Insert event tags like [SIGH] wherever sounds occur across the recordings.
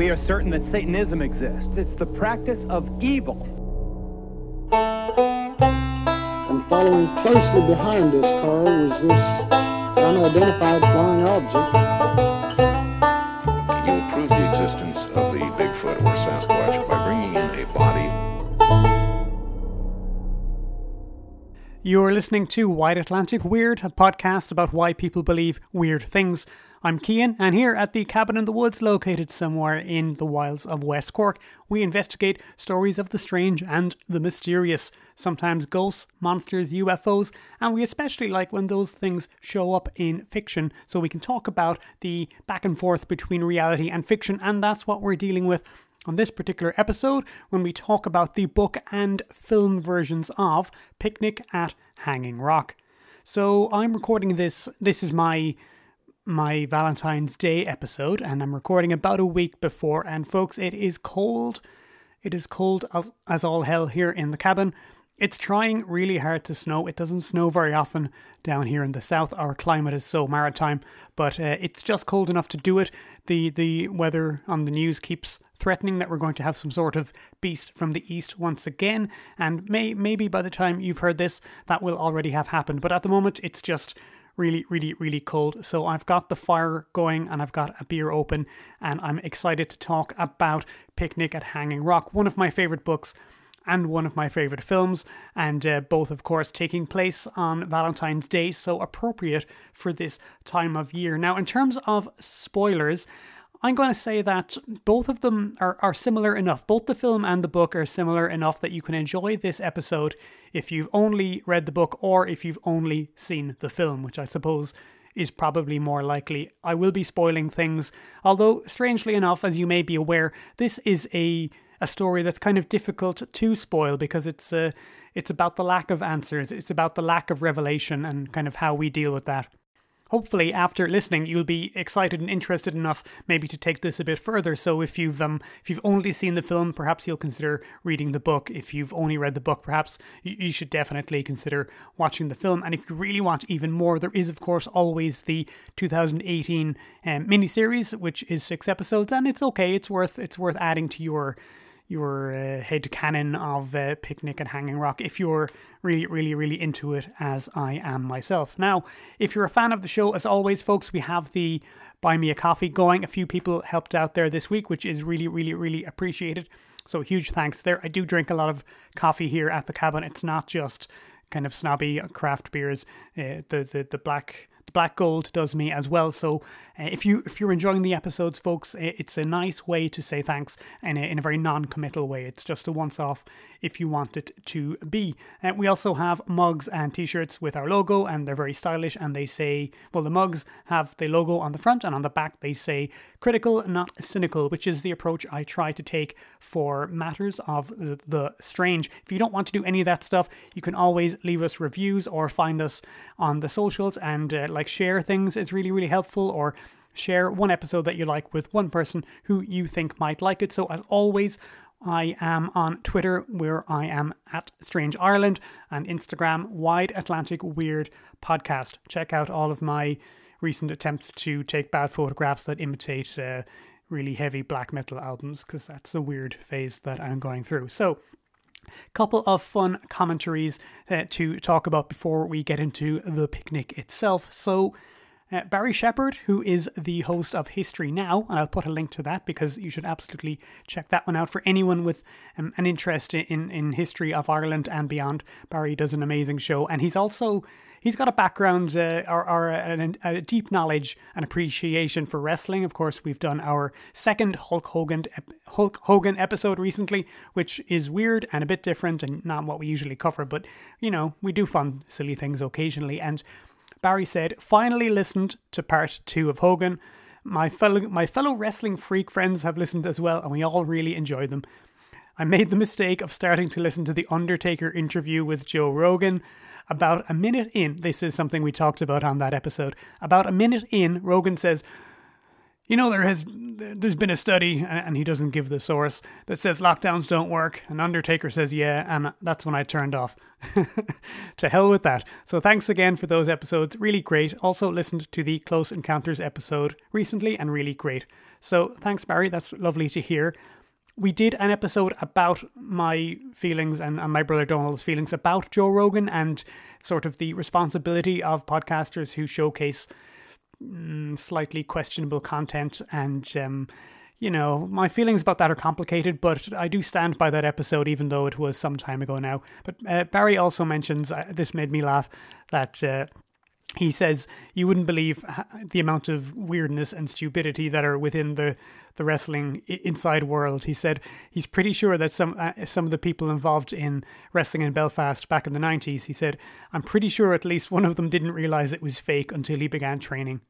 we are certain that Satanism exists. It's the practice of evil. And following closely behind this car was this unidentified flying object. You prove the existence of the Bigfoot or Sasquatch by bringing in a body. You're listening to Wide Atlantic Weird, a podcast about why people believe weird things. I'm Cian, and here at the Cabin in the Woods, located somewhere in the wilds of West Cork, we investigate stories of the strange and the mysterious, sometimes ghosts, monsters, UFOs, and we especially like when those things show up in fiction so we can talk about the back and forth between reality and fiction, and that's what we're dealing with on this particular episode when we talk about the book and film versions of Picnic at Hanging Rock. So I'm recording this this is my my Valentine's Day episode and I'm recording about a week before and folks it is cold. It is cold as, as all hell here in the cabin. It's trying really hard to snow. It doesn't snow very often down here in the south. Our climate is so maritime, but uh, it's just cold enough to do it. The the weather on the news keeps threatening that we're going to have some sort of beast from the east once again, and may maybe by the time you've heard this, that will already have happened. But at the moment, it's just really, really, really cold. So I've got the fire going and I've got a beer open, and I'm excited to talk about Picnic at Hanging Rock, one of my favorite books and one of my favorite films, and uh, both, of course, taking place on Valentine's Day, so appropriate for this time of year. Now, in terms of spoilers, I'm going to say that both of them are, are similar enough. Both the film and the book are similar enough that you can enjoy this episode if you've only read the book or if you've only seen the film, which I suppose is probably more likely. I will be spoiling things, although, strangely enough, as you may be aware, this is a a story that's kind of difficult to spoil because it's uh, it's about the lack of answers. It's about the lack of revelation and kind of how we deal with that. Hopefully, after listening, you'll be excited and interested enough maybe to take this a bit further. So, if you've um, if you've only seen the film, perhaps you'll consider reading the book. If you've only read the book, perhaps you, should definitely consider watching the film. And if you really want even more, there is of course always the 2018 um, miniseries, which is six episodes, and it's okay. It's worth it's worth adding to your your uh, head canon of uh, Picnic and Hanging Rock if you're really, really, really into it, as I am myself. Now, if you're a fan of the show, as always, folks, we have the Buy Me a Coffee going. A few people helped out there this week, which is really, really, really appreciated. So, huge thanks there. I do drink a lot of coffee here at the cabin. It's not just kind of snobby craft beers. Uh, the, the, the black The Black Gold does me as well. So if you if you're enjoying the episodes, folks, it's a nice way to say thanks in a, in a very non-committal way. It's just a once-off if you want it to be. Uh, we also have mugs and t-shirts with our logo, and they're very stylish. And they say, well, the mugs have the logo on the front, and on the back they say "critical, not cynical," which is the approach I try to take for matters of the, the strange. If you don't want to do any of that stuff, you can always leave us reviews or find us on the socials and uh, like share things It's really really helpful or share one episode that you like with one person who you think might like it. So, as always, I am on Twitter where I am at Strange Ireland and Instagram Wide Atlantic Weird Podcast. Check out all of my recent attempts to take bad photographs that imitate uh, really heavy black metal albums because that's a weird phase that I'm going through. So, couple of fun commentaries uh, to talk about before we get into the picnic itself. So, uh, Barry Shepherd, who is the host of History Now, and I'll put a link to that because you should absolutely check that one out for anyone with um, an interest in, in history of Ireland and beyond. Barry does an amazing show, and he's also he's got a background uh, or, or a, a, deep knowledge and appreciation for wrestling. Of course, we've done our second Hulk Hogan Hulk Hogan episode recently, which is weird and a bit different and not what we usually cover, but you know we do fun silly things occasionally and. Barry said, finally listened to part two of Hogan. My fellow, my fellow wrestling freak friends have listened as well, and we all really enjoyed them. I made the mistake of starting to listen to the Undertaker interview with Joe Rogan. About a minute in, this is something we talked about on that episode. About a minute in, Rogan says, You know, there has there's been a study, and he doesn't give the source, that says lockdowns don't work. And Undertaker says, yeah, and that's when I turned off. [LAUGHS] to hell with that. So thanks again for those episodes. Really great. Also listened to the Close Encounters episode recently, and really great. So thanks, Barry. That's lovely to hear. We did an episode about my feelings and, and my brother Donald's feelings about Joe Rogan and sort of the responsibility of podcasters who showcase mm, slightly questionable content and um, you know my feelings about that are complicated but i do stand by that episode even though it was some time ago now. But uh, barry also mentions uh, this made me laugh that uh, he says you wouldn't believe the amount of weirdness and stupidity that are within the the wrestling inside world. He said he's pretty sure that some uh, some of the people involved in wrestling in Belfast back in the 90s, he said, I'm pretty sure at least one of them didn't realize it was fake until he began training.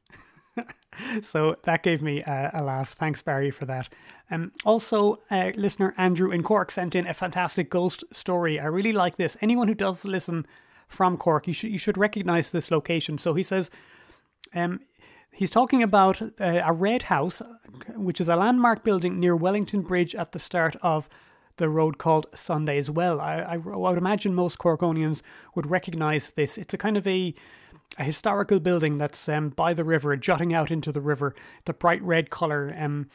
[LAUGHS] so that gave me a, a, laugh. Thanks, Barry, for that. Um, also, uh, listener Andrew in Cork sent in a fantastic ghost story. I really like this. Anyone who does listen from Cork, you should you should recognize this location. So he says, um, he's talking about uh, a red house, which is a landmark building near Wellington Bridge at the start of the road called Sunday's Well. I, I, I would imagine most Corkonians would recognize this. It's a kind of a a historical building that's um, by the river, jutting out into the river. The bright red color. Um,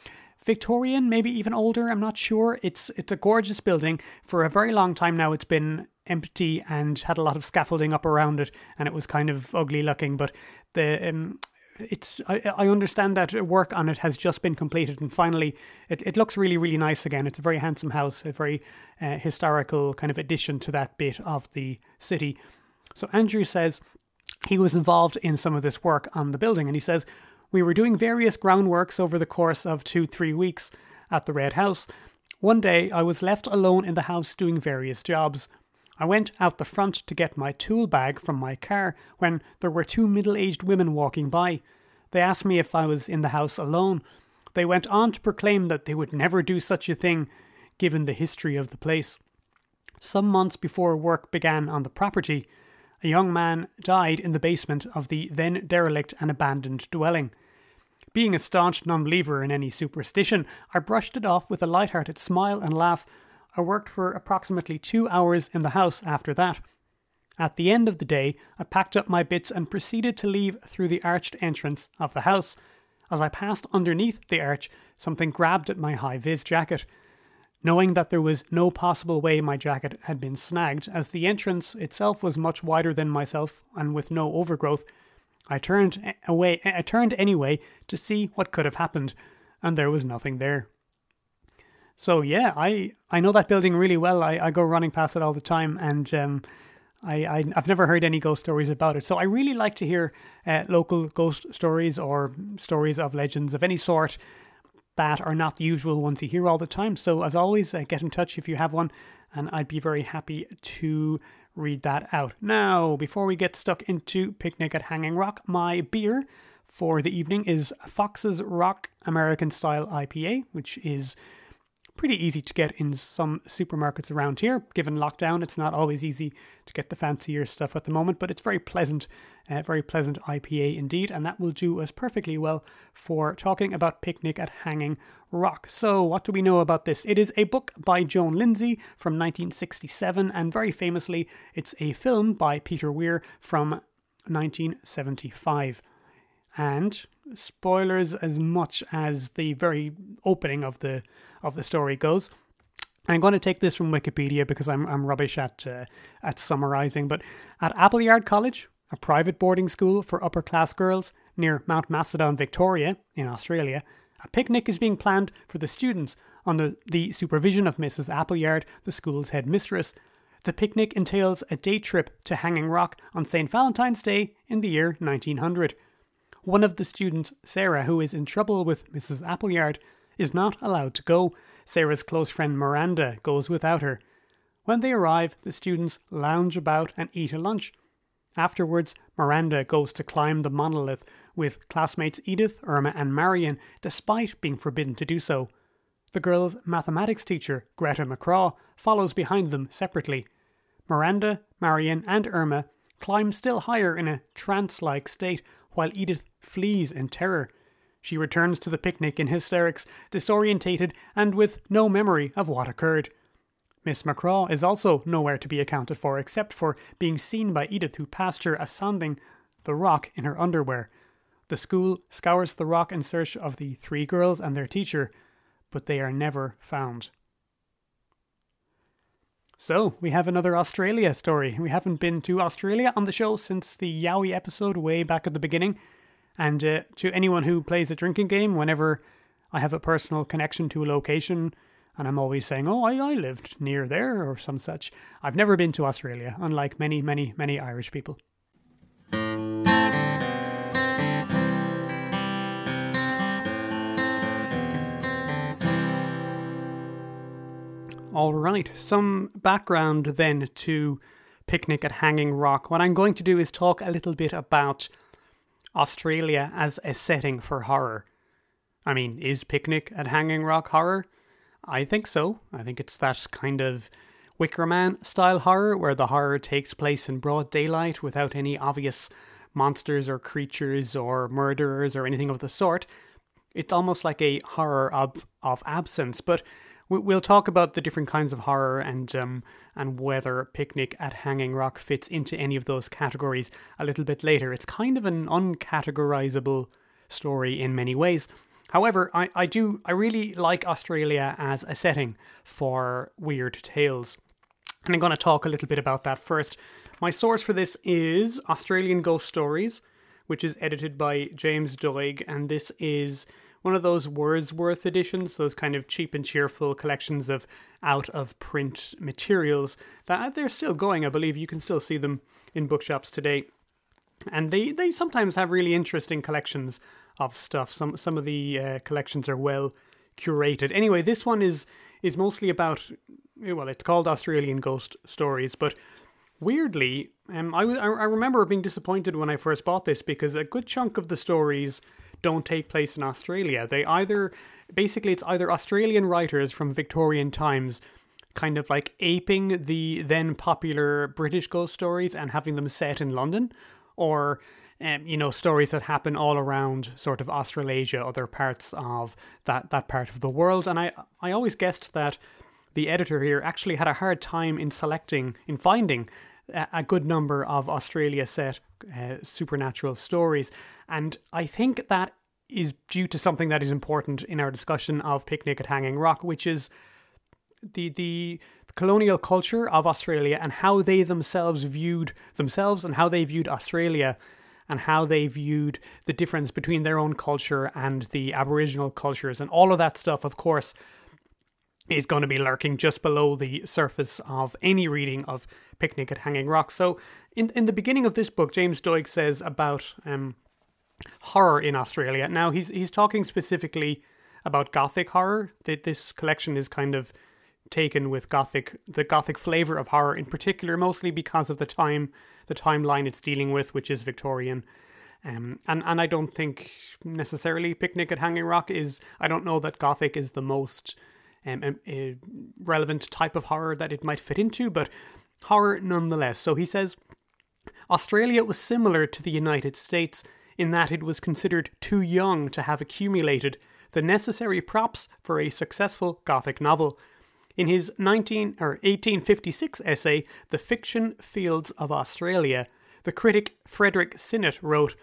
Victorian, maybe even older. I'm not sure. It's it's a gorgeous building. For a very long time now, it's been empty and had a lot of scaffolding up around it, and it was kind of ugly looking. But the um, it's I, I understand that work on it has just been completed, and finally, it, it looks really really nice again. It's a very handsome house, a very uh, historical kind of addition to that bit of the city. So Andrew says he was involved in some of this work on the building, and he says we were doing various groundworks over the course of two, three weeks at the Red House. One day I was left alone in the house doing various jobs. I went out the front to get my tool bag from my car when there were two middle aged women walking by. They asked me if I was in the house alone. They went on to proclaim that they would never do such a thing, given the history of the place. Some months before work began on the property, a young man died in the basement of the then derelict and abandoned dwelling. Being a staunch non believer in any superstition, I brushed it off with a light-hearted smile and laugh. I worked for approximately two hours in the house after that. At the end of the day, I packed up my bits and proceeded to leave through the arched entrance of the house. As I passed underneath the arch, something grabbed at my high vis jacket. Knowing that there was no possible way my jacket had been snagged, as the entrance itself was much wider than myself and with no overgrowth, I turned away. I turned anyway to see what could have happened, and there was nothing there. So yeah, I I know that building really well. I, I go running past it all the time, and um, I, I have never heard any ghost stories about it. So I really like to hear uh, local ghost stories or stories of legends of any sort that are not the usual ones you hear all the time. So, as always, uh, get in touch if you have one, and I'd be very happy to read that out. Now, before we get stuck into Picnic at Hanging Rock, my beer for the evening is Fox's Rock American Style IPA, which is pretty easy to get in some supermarkets around here. Given lockdown, it's not always easy to get the fancier stuff at the moment, but it's very pleasant, uh, very pleasant IPA indeed, and that will do us perfectly well for talking about Picnic at Hanging Rock. So, what do we know about this? It is a book by Joan Lindsay from 1967, and very famously, it's a film by Peter Weir from 1975. And spoilers as much as the very opening of the of the story goes. I'm going to take this from Wikipedia because I'm I'm rubbish at uh, at summarizing. But at Appleyard College, a private boarding school for upper class girls near Mount Macedon, Victoria, in Australia, a picnic is being planned for the students under the supervision of Mrs. Appleyard, the school's head mistress. The picnic entails a day trip to Hanging Rock on St. Valentine's Day in the year 1900. One of the students, Sarah, who is in trouble with Mrs. Appleyard, is not allowed to go. Sarah's close friend Miranda goes without her. When they arrive, the students lounge about and eat a lunch. Afterwards, Miranda goes to climb the monolith with classmates Edith, Irma, and Marion, despite being forbidden to do so. The girls' mathematics teacher, Greta McCraw, follows behind them separately. Miranda, Marion, and Irma climb still higher in a trance like state, while Edith flees in terror. She returns to the picnic in hysterics, disorientated and with no memory of what occurred. Miss McCraw is also nowhere to be accounted for except for being seen by Edith, who passed her ascending the rock in her underwear. The school scours the rock in search of the three girls and their teacher, but they are never found. So, we have another Australia story. We haven't been to Australia on the show since the Yowie episode way back at the beginning. And uh, to anyone who plays a drinking game, whenever I have a personal connection to a location, and I'm always saying, oh, I, I lived near there or some such. I've never been to Australia, unlike many, many, many Irish people. All right, some background then to Picnic at Hanging Rock. What I'm going to do is talk a little bit about Australia as a setting for horror. I mean, is Picnic at Hanging Rock horror? I think so. I think it's that kind of Wicker Man style horror where the horror takes place in broad daylight without any obvious monsters or creatures or murderers or anything of the sort. It's almost like a horror of, of absence, but we'll talk about the different kinds of horror and um, and whether Picnic at Hanging Rock fits into any of those categories a little bit later. It's kind of an uncategorizable story in many ways. However, I, I do I really like Australia as a setting for weird tales. And I'm going to talk a little bit about that first. My source for this is Australian Ghost Stories, which is edited by James Doig, and this is one of those Wordsworth editions, those kind of cheap and cheerful collections of out of print materials that they're still going. I believe you can still see them in bookshops today. And they, they sometimes have really interesting collections of stuff. Some some of the uh, collections are well curated. Anyway, this one is is mostly about well, it's called Australian Ghost Stories, but weirdly, um, I I remember being disappointed when I first bought this because a good chunk of the stories don't take place in Australia. They either basically it's either Australian writers from Victorian times kind of like aping the then popular British ghost stories and having them set in London or um, you know, stories that happen all around sort of Australasia, other parts of that, that part of the world. And I, I always guessed that the editor here actually had a hard time in selecting, in finding a, good number of Australia set uh, supernatural stories. And I think that is due to something that is important in our discussion of Picnic at Hanging Rock, which is the the colonial culture of Australia and how they themselves viewed themselves and how they viewed Australia and how they viewed the difference between their own culture and the Aboriginal cultures. And all of that stuff, of course, is going to be lurking just below the surface of any reading of Picnic at Hanging Rock. So, in, in the beginning of this book, James Doig says about um, horror in Australia. Now, he's, he's talking specifically about Gothic horror. That This collection is kind of taken with gothic the gothic flavor of horror in particular mostly because of the time the timeline it's dealing with which is victorian um, and and I don't think necessarily Picnic at Hanging Rock is. I don't know that Gothic is the most um, um, uh, relevant type of horror that it might fit into, but horror nonetheless. So he says Australia was similar to the United States in that it was considered too young to have accumulated the necessary props for a successful Gothic novel. In his 19 or 1856 essay, The Fiction Fields of Australia, the critic Frederick Sinnett wrote,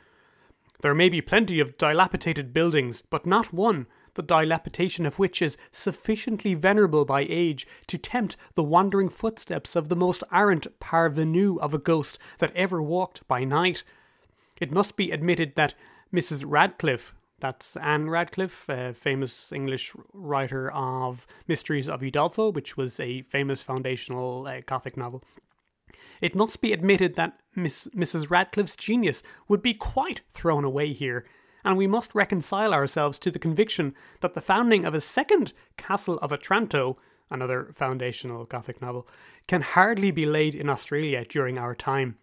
There may be plenty of dilapidated buildings, but not one, the dilapidation of which is sufficiently venerable by age to tempt the wandering footsteps of the most arrant parvenu of a ghost that ever walked by night. It must be admitted that Mrs. Radcliffe, that's Ann Radcliffe, a famous English writer of Mysteries of Udolpho, which was a famous foundational uh, Gothic novel. It must be admitted that Miss, Mrs. Radcliffe's genius would be quite thrown away here, and we must reconcile ourselves to the conviction that the founding of a second Castle of Otranto, another foundational Gothic novel, can hardly be laid in Australia during our time.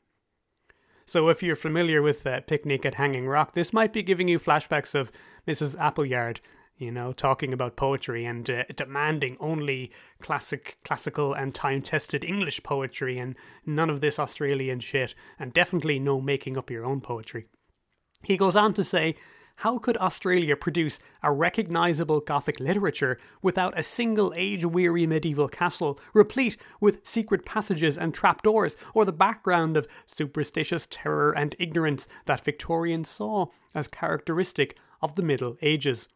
So if you're familiar with uh, Picnic at Hanging Rock, this might be giving you flashbacks of Mrs. Appleyard, you know, talking about poetry and uh, demanding only classic, classical and time-tested English poetry and none of this Australian shit, and definitely no making up your own poetry. He goes on to say, how could Australia produce a recognisable Gothic literature without a single age weary medieval castle, replete with secret passages and trapdoors, or the background of superstitious terror and ignorance that Victorians saw as characteristic of the Middle Ages?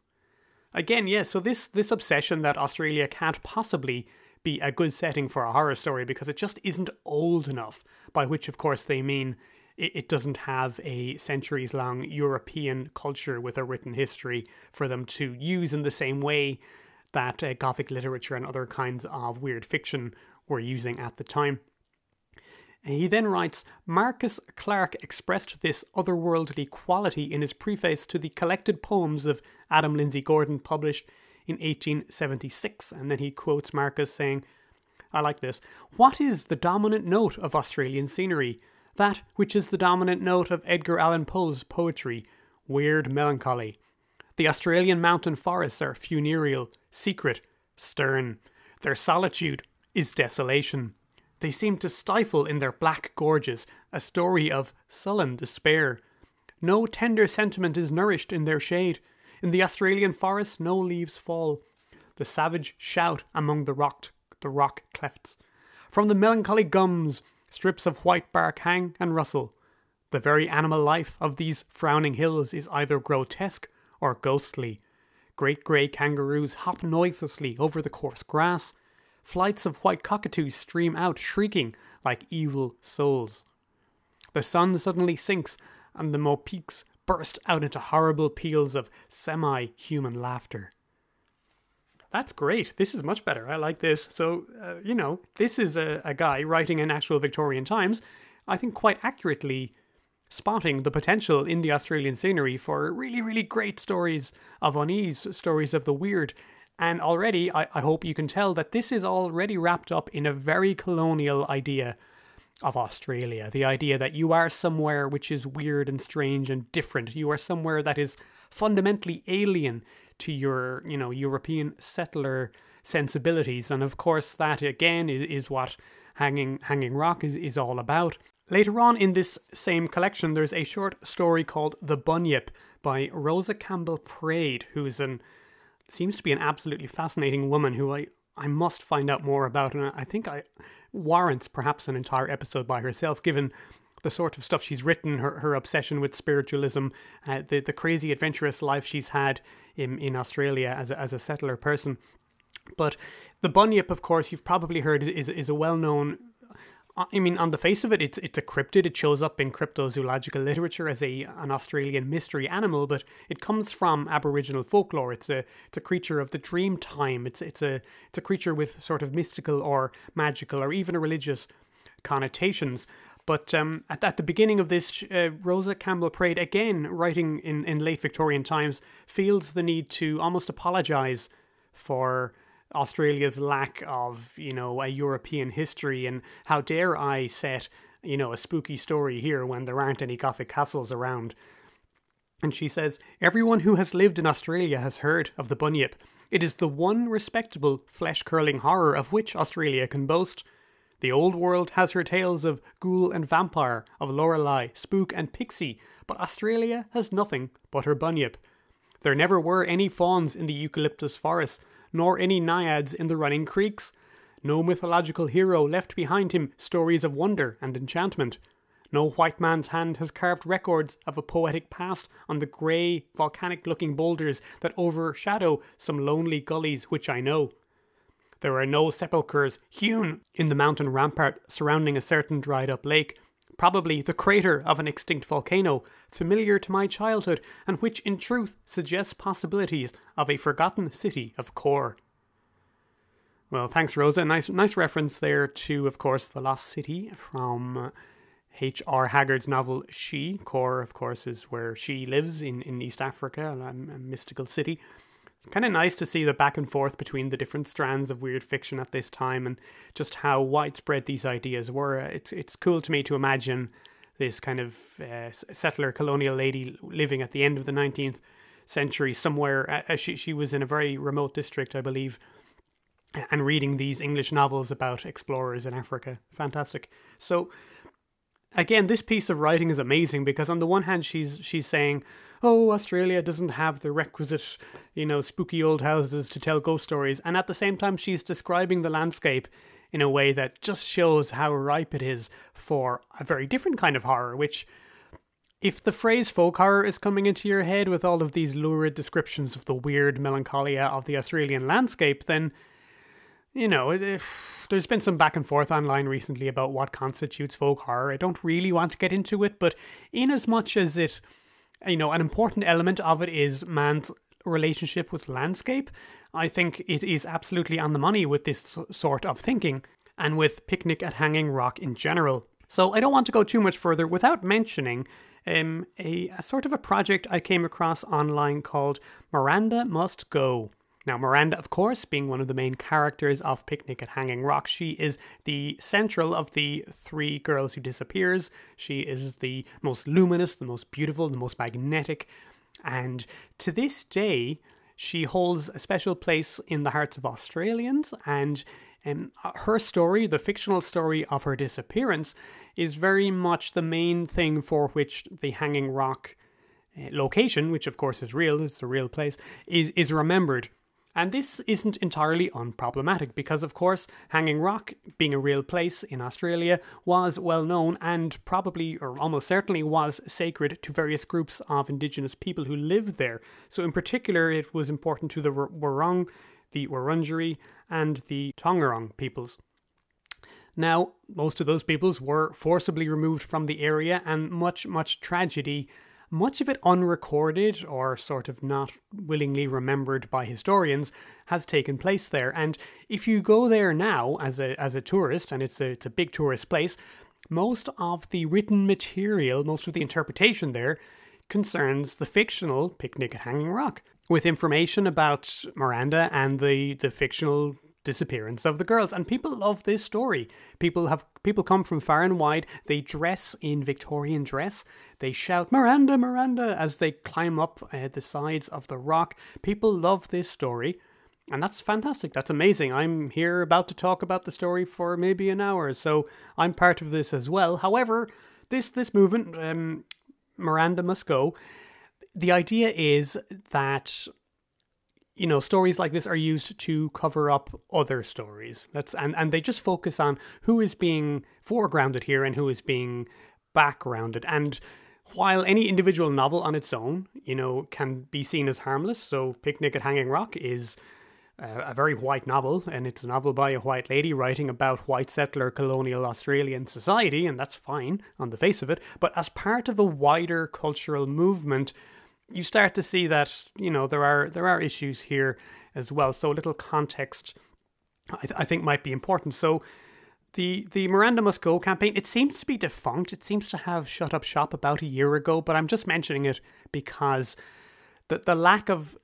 Again, yes, yeah, so this, this obsession that Australia can't possibly be a good setting for a horror story because it just isn't old enough, by which, of course, they mean it, doesn't have a centuries long European culture with a written history for them to use in the same way that uh, Gothic literature and other kinds of weird fiction were using at the time. He then writes Marcus Clarke expressed this otherworldly quality in his preface to the collected poems of Adam Lindsay Gordon, published in 1876. And then he quotes Marcus saying, I like this. What is the dominant note of Australian scenery? That which is the dominant note of Edgar Allan Poe's poetry weird melancholy. The Australian mountain forests are funereal, secret, stern. Their solitude is desolation. They seem to stifle in their black gorges a story of sullen despair. No tender sentiment is nourished in their shade. In the Australian forest, no leaves fall. The savage shout among the rock, the rock clefts. From the melancholy gums, Strips of white bark hang and rustle. The very animal life of these frowning hills is either grotesque or ghostly. Great grey kangaroos hop noiselessly over the coarse grass. Flights of white cockatoos stream out shrieking like evil souls. The sun suddenly sinks, and the mopokes burst out into horrible peals of semi human laughter. That's great. This is much better. I like this. So, uh, you know, this is a, a guy writing in actual Victorian times, I think quite accurately spotting the potential in the Australian scenery for really, really great stories of unease, stories of the weird. And already, I, I hope you can tell that this is already wrapped up in a very colonial idea of Australia. The idea that you are somewhere which is weird and strange and different. You are somewhere that is fundamentally alien to your, you know, European settler sensibilities. And of course, that again is, is what Hanging, Hanging Rock is, is all about. Later on in this same collection, there's a short story called The Bunyip by Rosa Campbell Praed, who is an seems to be an absolutely fascinating woman who I, I must find out more about, and I think I warrants perhaps an entire episode by herself, given the sort of stuff she's written, her, her obsession with spiritualism, uh, the the crazy adventurous life she's had in in Australia as a, as a settler person. But the bunyip, of course, you've probably heard is is a well known. I mean, on the face of it, it's it's a cryptid. It shows up in cryptozoological literature as a an Australian mystery animal, but it comes from Aboriginal folklore. It's a it's a creature of the dream time. It's it's a it's a creature with sort of mystical or magical or even religious connotations. But um, at, at the beginning of this, uh, Rosa Campbell Praed, again writing in, in late Victorian times, feels the need to almost apologise for Australia's lack of, you know, a European history and how dare I set, you know, a spooky story here when there aren't any Gothic castles around. And she says, Everyone who has lived in Australia has heard of the bunyip. It is the one respectable flesh curling horror of which Australia can boast. The old world has her tales of ghoul and vampire, of Lorelei, spook and pixie, but Australia has nothing but her bunyip. There never were any fauns in the eucalyptus forests, nor any naiads in the running creeks. No mythological hero left behind him stories of wonder and enchantment. No white man's hand has carved records of a poetic past on the grey, volcanic looking boulders that overshadow some lonely gullies which I know. There are no sepulchres hewn in the mountain rampart surrounding a certain dried up lake, probably the crater of an extinct volcano, familiar to my childhood, and which in truth suggests possibilities of a forgotten city of Kor. Well, thanks, Rosa. Nice, nice reference there to, of course, the Lost City from H.R. Haggard's novel She. Kor, of course, is where she lives in, in East Africa, a, a mystical city kind of nice to see the back and forth between the different strands of weird fiction at this time and just how widespread these ideas were. It's it's cool to me to imagine this kind of uh, settler colonial lady living at the end of the 19th century somewhere. Uh, she she was in a very remote district, I believe, and reading these English novels about explorers in Africa. Fantastic. So again, this piece of writing is amazing because on the one hand she's she's saying oh, Australia doesn't have the requisite, you know, spooky old houses to tell ghost stories. And at the same time, she's describing the landscape in a way that just shows how ripe it is for a very different kind of horror, which if the phrase folk horror is coming into your head with all of these lurid descriptions of the weird melancholia of the Australian landscape, then, you know, if, there's been some back and forth online recently about what constitutes folk horror. I don't really want to get into it, but in as much as it, you know, an important element of it is man's relationship with landscape, I think it is absolutely on the money with this sort of thinking and with Picnic at Hanging Rock in general. So I don't want to go too much further without mentioning um, a, a sort of a project I came across online called Miranda Must Go. Now, Miranda, of course, being one of the main characters of Picnic at Hanging Rock, she is the central of the three girls who disappears. She is the most luminous, the most beautiful, the most magnetic, and to this day, she holds a special place in the hearts of Australians. And um, her story, the fictional story of her disappearance, is very much the main thing for which the Hanging Rock uh, location, which of course is real, it's a real place, is is remembered. And this isn't entirely unproblematic because, of course, Hanging Rock, being a real place in Australia, was well known and probably, or almost certainly, was sacred to various groups of Indigenous people who lived there. So, in particular, it was important to the Wurrung, the Wurundjeri, and the Taungurung peoples. Now, most of those peoples were forcibly removed from the area, and much, much tragedy, much of it unrecorded or sort of not willingly remembered by historians, has taken place there. And if you go there now as a as a tourist, and it's a it's a big tourist place, most of the written material, most of the interpretation there concerns the fictional picnic at Hanging Rock, with information about Miranda and the the fictional disappearance of the girls. And people love this story. People have people come from far and wide. They dress in victorian dress. They shout miranda miranda as they climb up uh, the sides of the rock. People love this story. And that's fantastic. That's amazing. I'm here about to talk about the story for maybe an hour so i'm part of this as well. However this this movement um, miranda must go. The idea is that you know stories like this are used to cover up other stories that's and and they just focus on who is being foregrounded here and who is being backgrounded and while any individual novel on its own you know can be seen as harmless so picnic at hanging rock is uh, a very white novel, and it's a novel by a white lady writing about white settler colonial Australian society, and that's fine on the face of it. But as part of a wider cultural movement, you start to see that you know there are there are issues here as well. So a little context, I, th- I think, might be important. So the the Miranda Must Go campaign it seems to be defunct. It seems to have shut up shop about a year ago. But I'm just mentioning it because the the lack of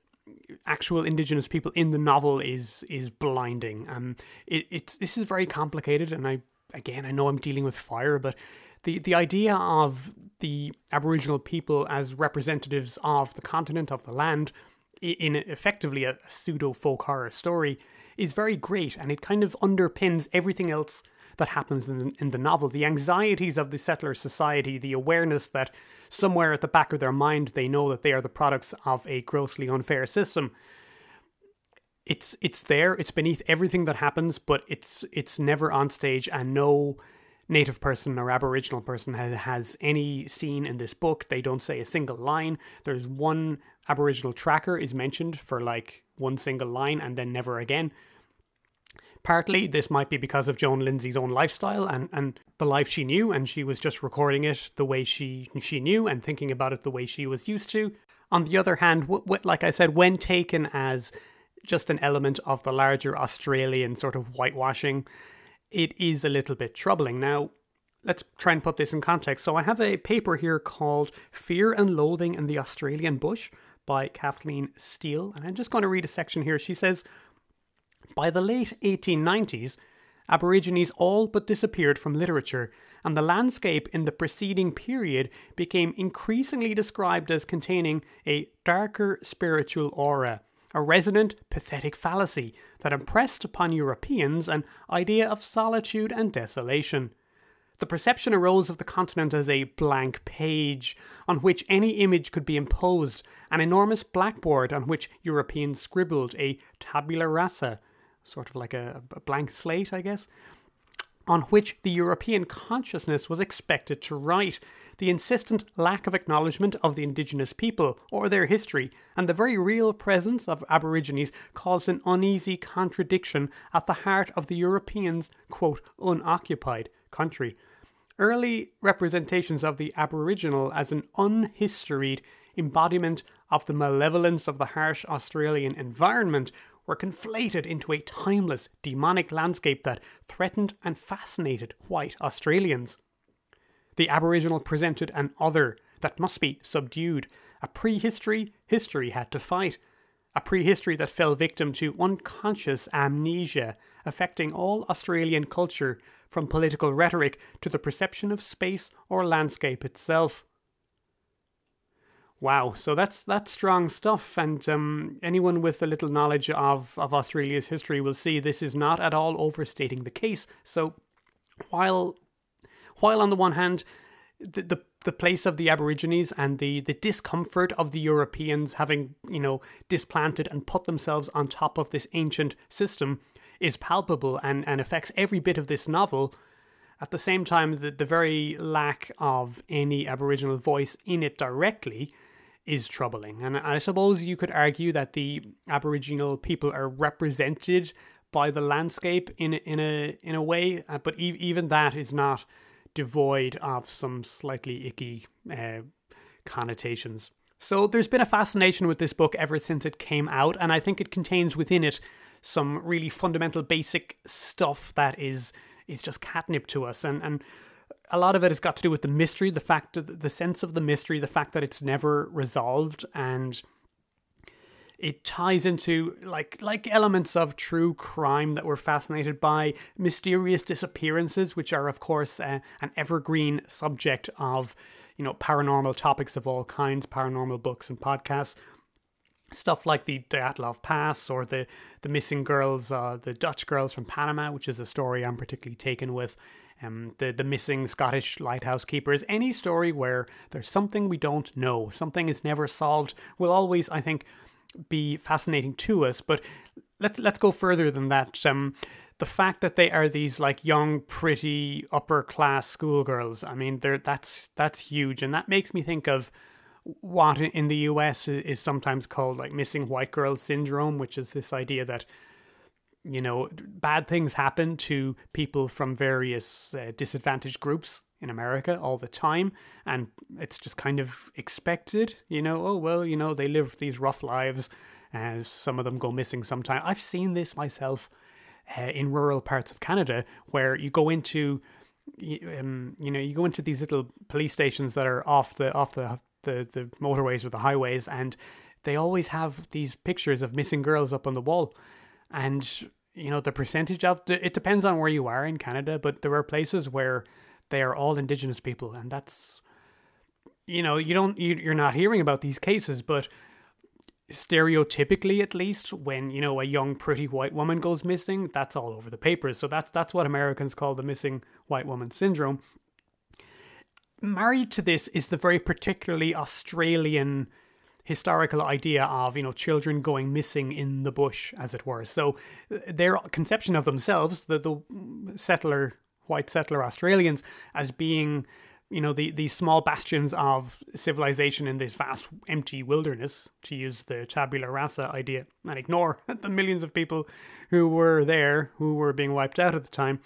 actual indigenous people in the novel is is blinding. Um, it, it's this is very complicated, and I again I know I'm dealing with fire, but the the idea of the Aboriginal people as representatives of the continent of the land in effectively a pseudo folk horror story is very great, and it kind of underpins everything else that happens in the, in the novel. The anxieties of the settler society, the awareness that somewhere at the back of their mind they know that they are the products of a grossly unfair system. It's it's there. It's beneath everything that happens, but it's it's never on stage, and no native person or aboriginal person has, has any scene in this book. They don't say a single line. There's one aboriginal tracker is mentioned for like one single line and then never again. Partly this might be because of Joan Lindsay's own lifestyle and, and the life she knew, and she was just recording it the way she she knew and thinking about it the way she was used to. On the other hand, w- w- like I said, when taken as just an element of the larger Australian sort of whitewashing, it is a little bit troubling. Now, let's try and put this in context. So, I have a paper here called Fear and Loathing in the Australian Bush by Kathleen Steele, and I'm just going to read a section here. She says, By the late 1890s, Aborigines all but disappeared from literature, and the landscape in the preceding period became increasingly described as containing a darker spiritual aura a resonant, pathetic fallacy that impressed upon Europeans an idea of solitude and desolation. The perception arose of the continent as a blank page on which any image could be imposed, an enormous blackboard on which Europeans scribbled, a tabula rasa, sort of like a, a blank slate, I guess, on which the European consciousness was expected to write. The insistent lack of acknowledgement of the indigenous people or their history, and the very real presence of Aborigines caused an uneasy contradiction at the heart of the Europeans' quote, unoccupied country. Early representations of the Aboriginal as an unhistoried embodiment of the malevolence of the harsh Australian environment were conflated into a timeless, demonic landscape that threatened and fascinated white Australians. The Aboriginal presented an other that must be subdued, a prehistory history had to fight, a prehistory that fell victim to unconscious amnesia, affecting all Australian culture from political rhetoric to the perception of space or landscape itself. Wow, so that's that's strong stuff, and um, anyone with a little knowledge of, of Australia's history will see this is not at all overstating the case. So, while while on the one hand, the, the the place of the Aborigines and the, the discomfort of the Europeans having, you know, displanted and put themselves on top of this ancient system is palpable and, and affects every bit of this novel. At the same time, the, the very lack of any Aboriginal voice in it directly is troubling. And I suppose you could argue that the Aboriginal people are represented by the landscape in in a in a way, uh, but e- even that is not devoid of some slightly icky uh, connotations. So there's been a fascination with this book ever since it came out, and I think it contains within it some really fundamental basic stuff that is is just catnip to us and and a lot of it has got to do with the mystery the fact the sense of the mystery the fact that it's never resolved and it ties into like like elements of true crime that we're fascinated by mysterious disappearances which are of course uh, an evergreen subject of you know paranormal topics of all kinds paranormal books and podcasts stuff like the Dyatlov Pass or the the missing girls, uh, the Dutch girls from Panama, which is a story I'm particularly taken with. Um, the the missing Scottish lighthouse keepers. Any story where there's something we don't know, something is never solved, will always, I think, be fascinating to us. But let's let's go further than that. Um, the fact that they are these like young, pretty, upper class schoolgirls. I mean, they're that's that's huge, and that makes me think of what in the US is sometimes called like missing white girl syndrome, which is this idea that you know bad things happen to people from various uh, disadvantaged groups in America all the time, and it's just kind of expected. You know, oh well, you know they live these rough lives, and some of them go missing sometime. I've seen this myself uh, in rural parts of Canada, where you go into um, you know, you go into these little police stations that are off the off the the the motorways or the highways, and they always have these pictures of missing girls up on the wall, and you know the percentage of the, it depends on where you are in Canada, but there are places where they are all Indigenous people, and that's you know you don't you, you're not hearing about these cases, but stereotypically at least when you know a young pretty white woman goes missing that's all over the papers. So that's that's what americans call the missing white woman syndrome. Married to this is the very particularly Australian historical idea of you know children going missing in the bush as it were. So uh, their conception of themselves the, the settler white settler australians as being you know the these small bastions of civilization in this vast empty wilderness to use the tabula rasa idea and ignore [LAUGHS] the millions of people who were there who were being wiped out at the time.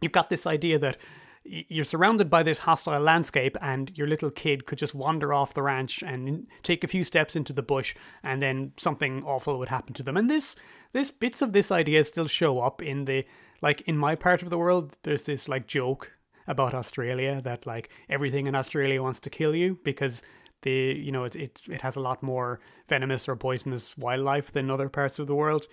You've got this idea that you're surrounded by this hostile landscape and your little kid could just wander off the ranch and take a few steps into the bush and then something awful would happen to them. And this this bits of this idea still show up in the like in my part of the world there's this like joke about australia that like everything in australia wants to kill you because the you know it, it it has a lot more venomous or poisonous wildlife than other parts of the world.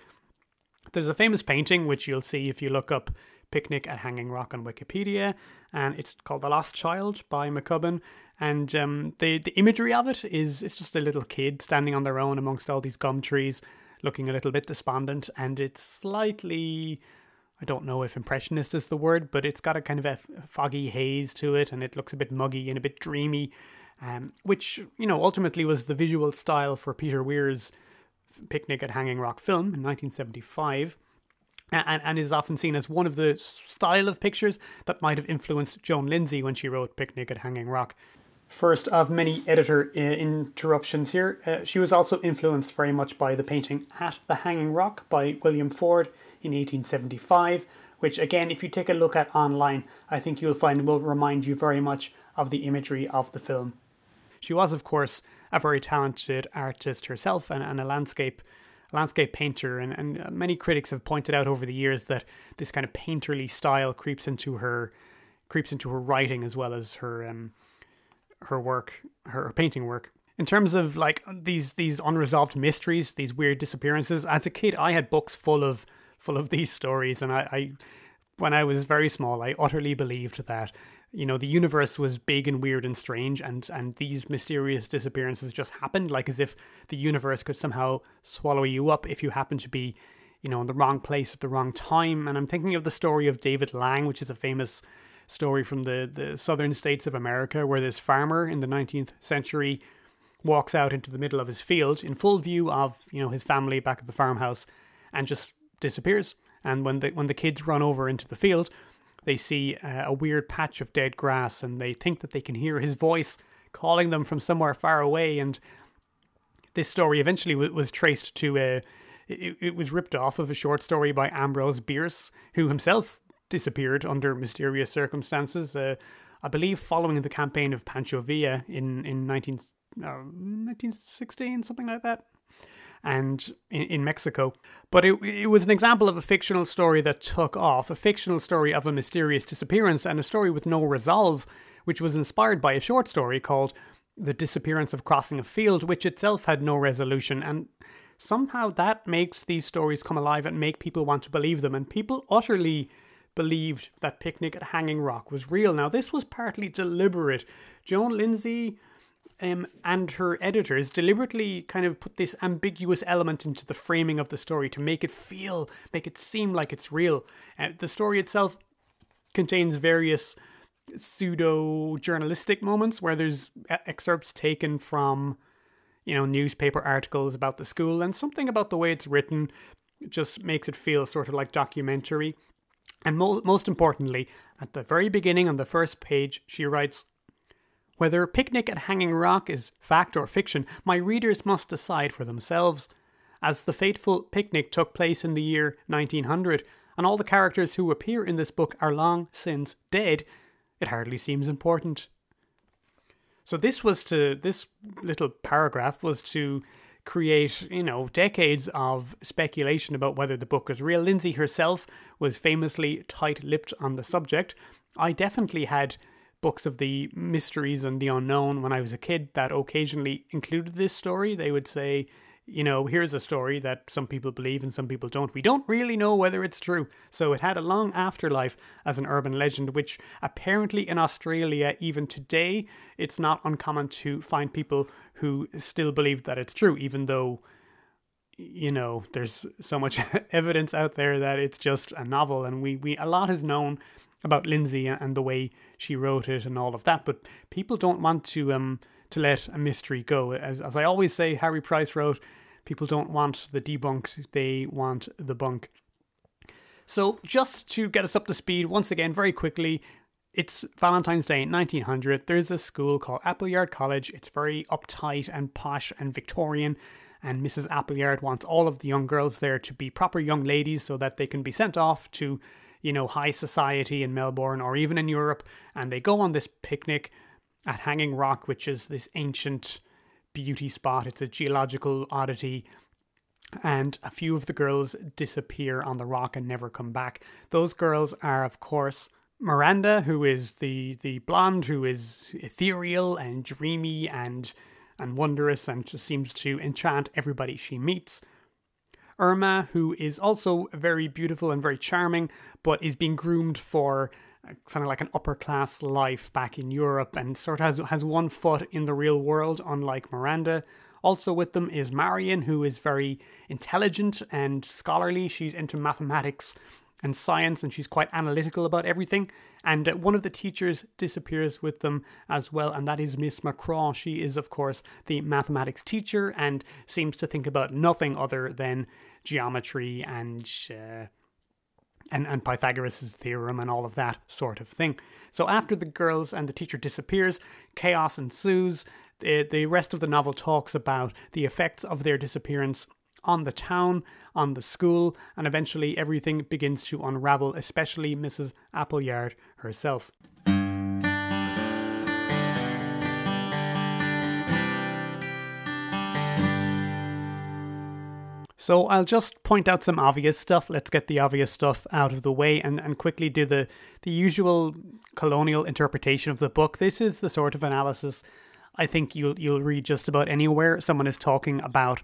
There's a famous painting which you'll see if you look up Picnic at Hanging Rock on Wikipedia, and it's called The Lost Child by McCubbin. And um, the the imagery of it is it's just a little kid standing on their own amongst all these gum trees, looking a little bit despondent, and it's slightly, I don't know if impressionist is the word, but it's got a kind of a foggy haze to it, and it looks a bit muggy and a bit dreamy, um, which you know ultimately was the visual style for Peter Weir's Picnic at Hanging Rock film in 1975. And, and is often seen as one of the style of pictures that might have influenced Joan Lindsay when she wrote Picnic at Hanging Rock. First of many editor uh, interruptions here, uh, she was also influenced very much by the painting At the Hanging Rock by William Ford in 1875, which, again, if you take a look at online, I think you'll find will remind you very much of the imagery of the film. She was, of course, a very talented artist herself and, and a landscape landscape painter, and, and uh, many critics have pointed out over the years that this kind of painterly style creeps into her creeps into her writing as well as her um, her work, her painting work. In terms of like these these unresolved mysteries, these weird disappearances, as a kid, I had books full of full of these stories, and I, I when I was very small, I utterly believed that you know the universe was big and weird and strange and and these mysterious disappearances just happened like as if the universe could somehow swallow you up if you happen to be you know in the wrong place at the wrong time. And i'm thinking of the story of david lang which is a famous story from the, the southern states of America where this farmer in the 19th century walks out into the middle of his field in full view of you know his family back at the farmhouse and just disappears. And when the when the kids run over into the field they see uh, a weird patch of dead grass and they think that they can hear his voice calling them from somewhere far away and this story eventually w- was traced to a it, it was ripped off of a short story by Ambrose Bierce, who himself disappeared under mysterious circumstances. Uh, I believe following the campaign of Pancho Villa in in 19, uh, 1916, something like that, and in, in Mexico. But it it was an example of a fictional story that took off, a fictional story of a mysterious disappearance, and a story with no resolve, which was inspired by a short story called "The Disappearance of Crossing a Field," which itself had no resolution and. Somehow that makes these stories come alive and make people want to believe them, and people utterly believed that Picnic at Hanging Rock was real. Now, this was partly deliberate. Joan Lindsay um, and her editors deliberately kind of put this ambiguous element into the framing of the story to make it feel, make it seem like it's real. Uh, the story itself contains various pseudo journalistic moments where there's excerpts taken from you know newspaper articles about the school and something about the way it's written just makes it feel sort of like documentary and mo- most importantly, at the very beginning on the first page, she writes Whether Picnic at Hanging Rock is fact or fiction, my readers must decide for themselves. As the fateful picnic took place in the year 1900, and all the characters who appear in this book are long since dead, it hardly seems important. So this was to this little paragraph was to create, you know, decades of speculation about whether the book was real. Lindsay herself was famously tight lipped on the subject. I definitely had books of the mysteries and the unknown when I was a kid that occasionally included this story. They would say, you know, here's a story that some people believe and some people don't. We don't really know whether it's true. So it had a long afterlife as an urban legend, which apparently in Australia, even today, it's not uncommon to find people who still believe that it's true, even though, you know, there's so much [LAUGHS] evidence out there that it's just a novel. And we, we a lot is known about Lindsay and the way she wrote it and all of that, but people don't want to um to let a mystery go. As, as I always say, Harry Price wrote, people don't want the debunk, they want the bunk. So, just to get us up to speed, once again, very quickly, it's Valentine's Day 1900. There's a school called Appleyard College. It's very uptight and posh and Victorian. And Mrs. Appleyard wants all of the young girls there to be proper young ladies so that they can be sent off to, you know, high society in Melbourne or even in Europe. And they go on this picnic at Hanging Rock, which is this ancient beauty spot. It's a geological oddity. And a few of the girls disappear on the rock and never come back. Those girls are, of course, Miranda, who is the, the blonde, who is ethereal and dreamy and and wondrous and just seems to enchant everybody she meets. Irma, who is also very beautiful and very charming, but is being groomed for kind of like an upper class life back in Europe and sort of has, has one foot in the real world, unlike Miranda. Also with them is Marion, who is very intelligent and scholarly. She's into mathematics and science, and she's quite analytical about everything. And uh, one of the teachers disappears with them as well, and that is Miss McCraw. She is, of course, the mathematics teacher and seems to think about nothing other than geometry and. Uh, and, and Pythagoras' theorem and all of that sort of thing. So after the girls and the teacher disappears, chaos ensues. The, the rest of the novel talks about the effects of their disappearance on the town, on the school, and eventually everything begins to unravel, especially Mrs. Appleyard herself. So I'll just point out some obvious stuff. Let's get the obvious stuff out of the way and, and quickly do the, the usual colonial interpretation of the book. This is the sort of analysis I think you'll you'll read just about anywhere. Someone is talking about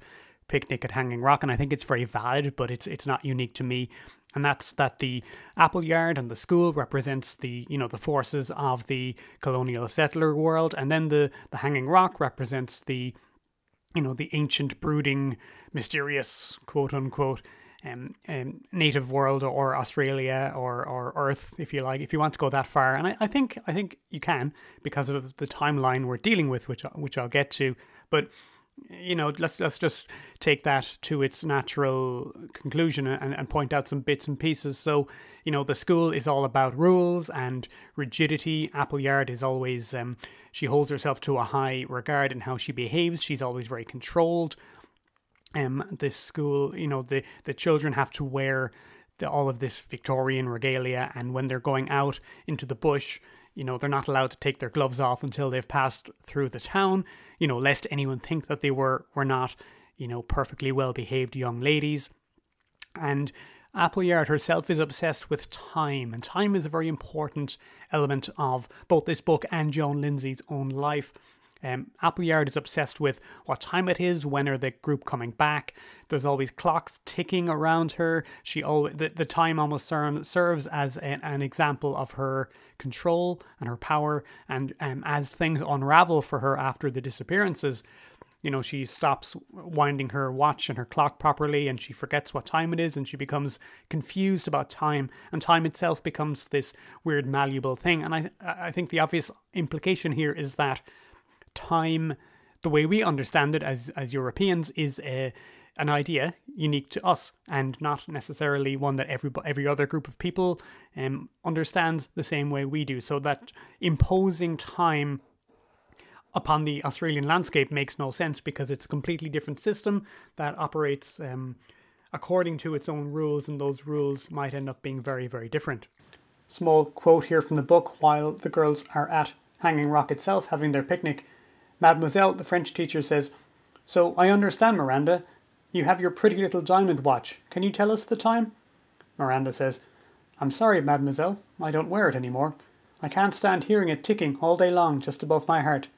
picnic at Hanging Rock, and I think it's very valid, but it's it's not unique to me. And that's that the Appleyard and the school represents the you know the forces of the colonial settler world, and then the the Hanging Rock represents the you know, the ancient, brooding, mysterious, quote unquote, um, um, native world or Australia or, or Earth, if you like, if you want to go that far. And I, I think I think you can because of the timeline we're dealing with, which which I'll get to. But you know, let's let's just take that to its natural conclusion and, and point out some bits and pieces. So, you know, the school is all about rules and rigidity. Appleyard is always um, she holds herself to a high regard in how she behaves. She's always very controlled. Um, this school, you know, the the children have to wear the, all of this Victorian regalia, and when they're going out into the bush, you know, they're not allowed to take their gloves off until they've passed through the town, you know, lest anyone think that they were, were not, you know, perfectly well behaved young ladies. And Appleyard herself is obsessed with time, and time is a very important element of both this book and Joan Lindsay's own life. Um, Appleyard is obsessed with what time it is, when are the group coming back. There's always clocks ticking around her. She always, the, the time almost serves as a, an example of her control and her power. And um, as things unravel for her after the disappearances, you know, she stops winding her watch and her clock properly and she forgets what time it is and she becomes confused about time and time itself becomes this weird malleable thing. And I I think the obvious implication here is that time, the way we understand it as as Europeans, is a an idea unique to us and not necessarily one that every every other group of people um, understands the same way we do. So that imposing time upon the Australian landscape makes no sense because it's a completely different system that operates um, according to its own rules, and those rules might end up being very, very different. Small quote here from the book while the girls are at Hanging Rock itself having their picnic. Mademoiselle, the French teacher, says, So I understand, Miranda. You have your pretty little diamond watch. Can you tell us the time? Miranda says, I'm sorry, mademoiselle. I don't wear it any more. I can't stand hearing it ticking all day long just above my heart.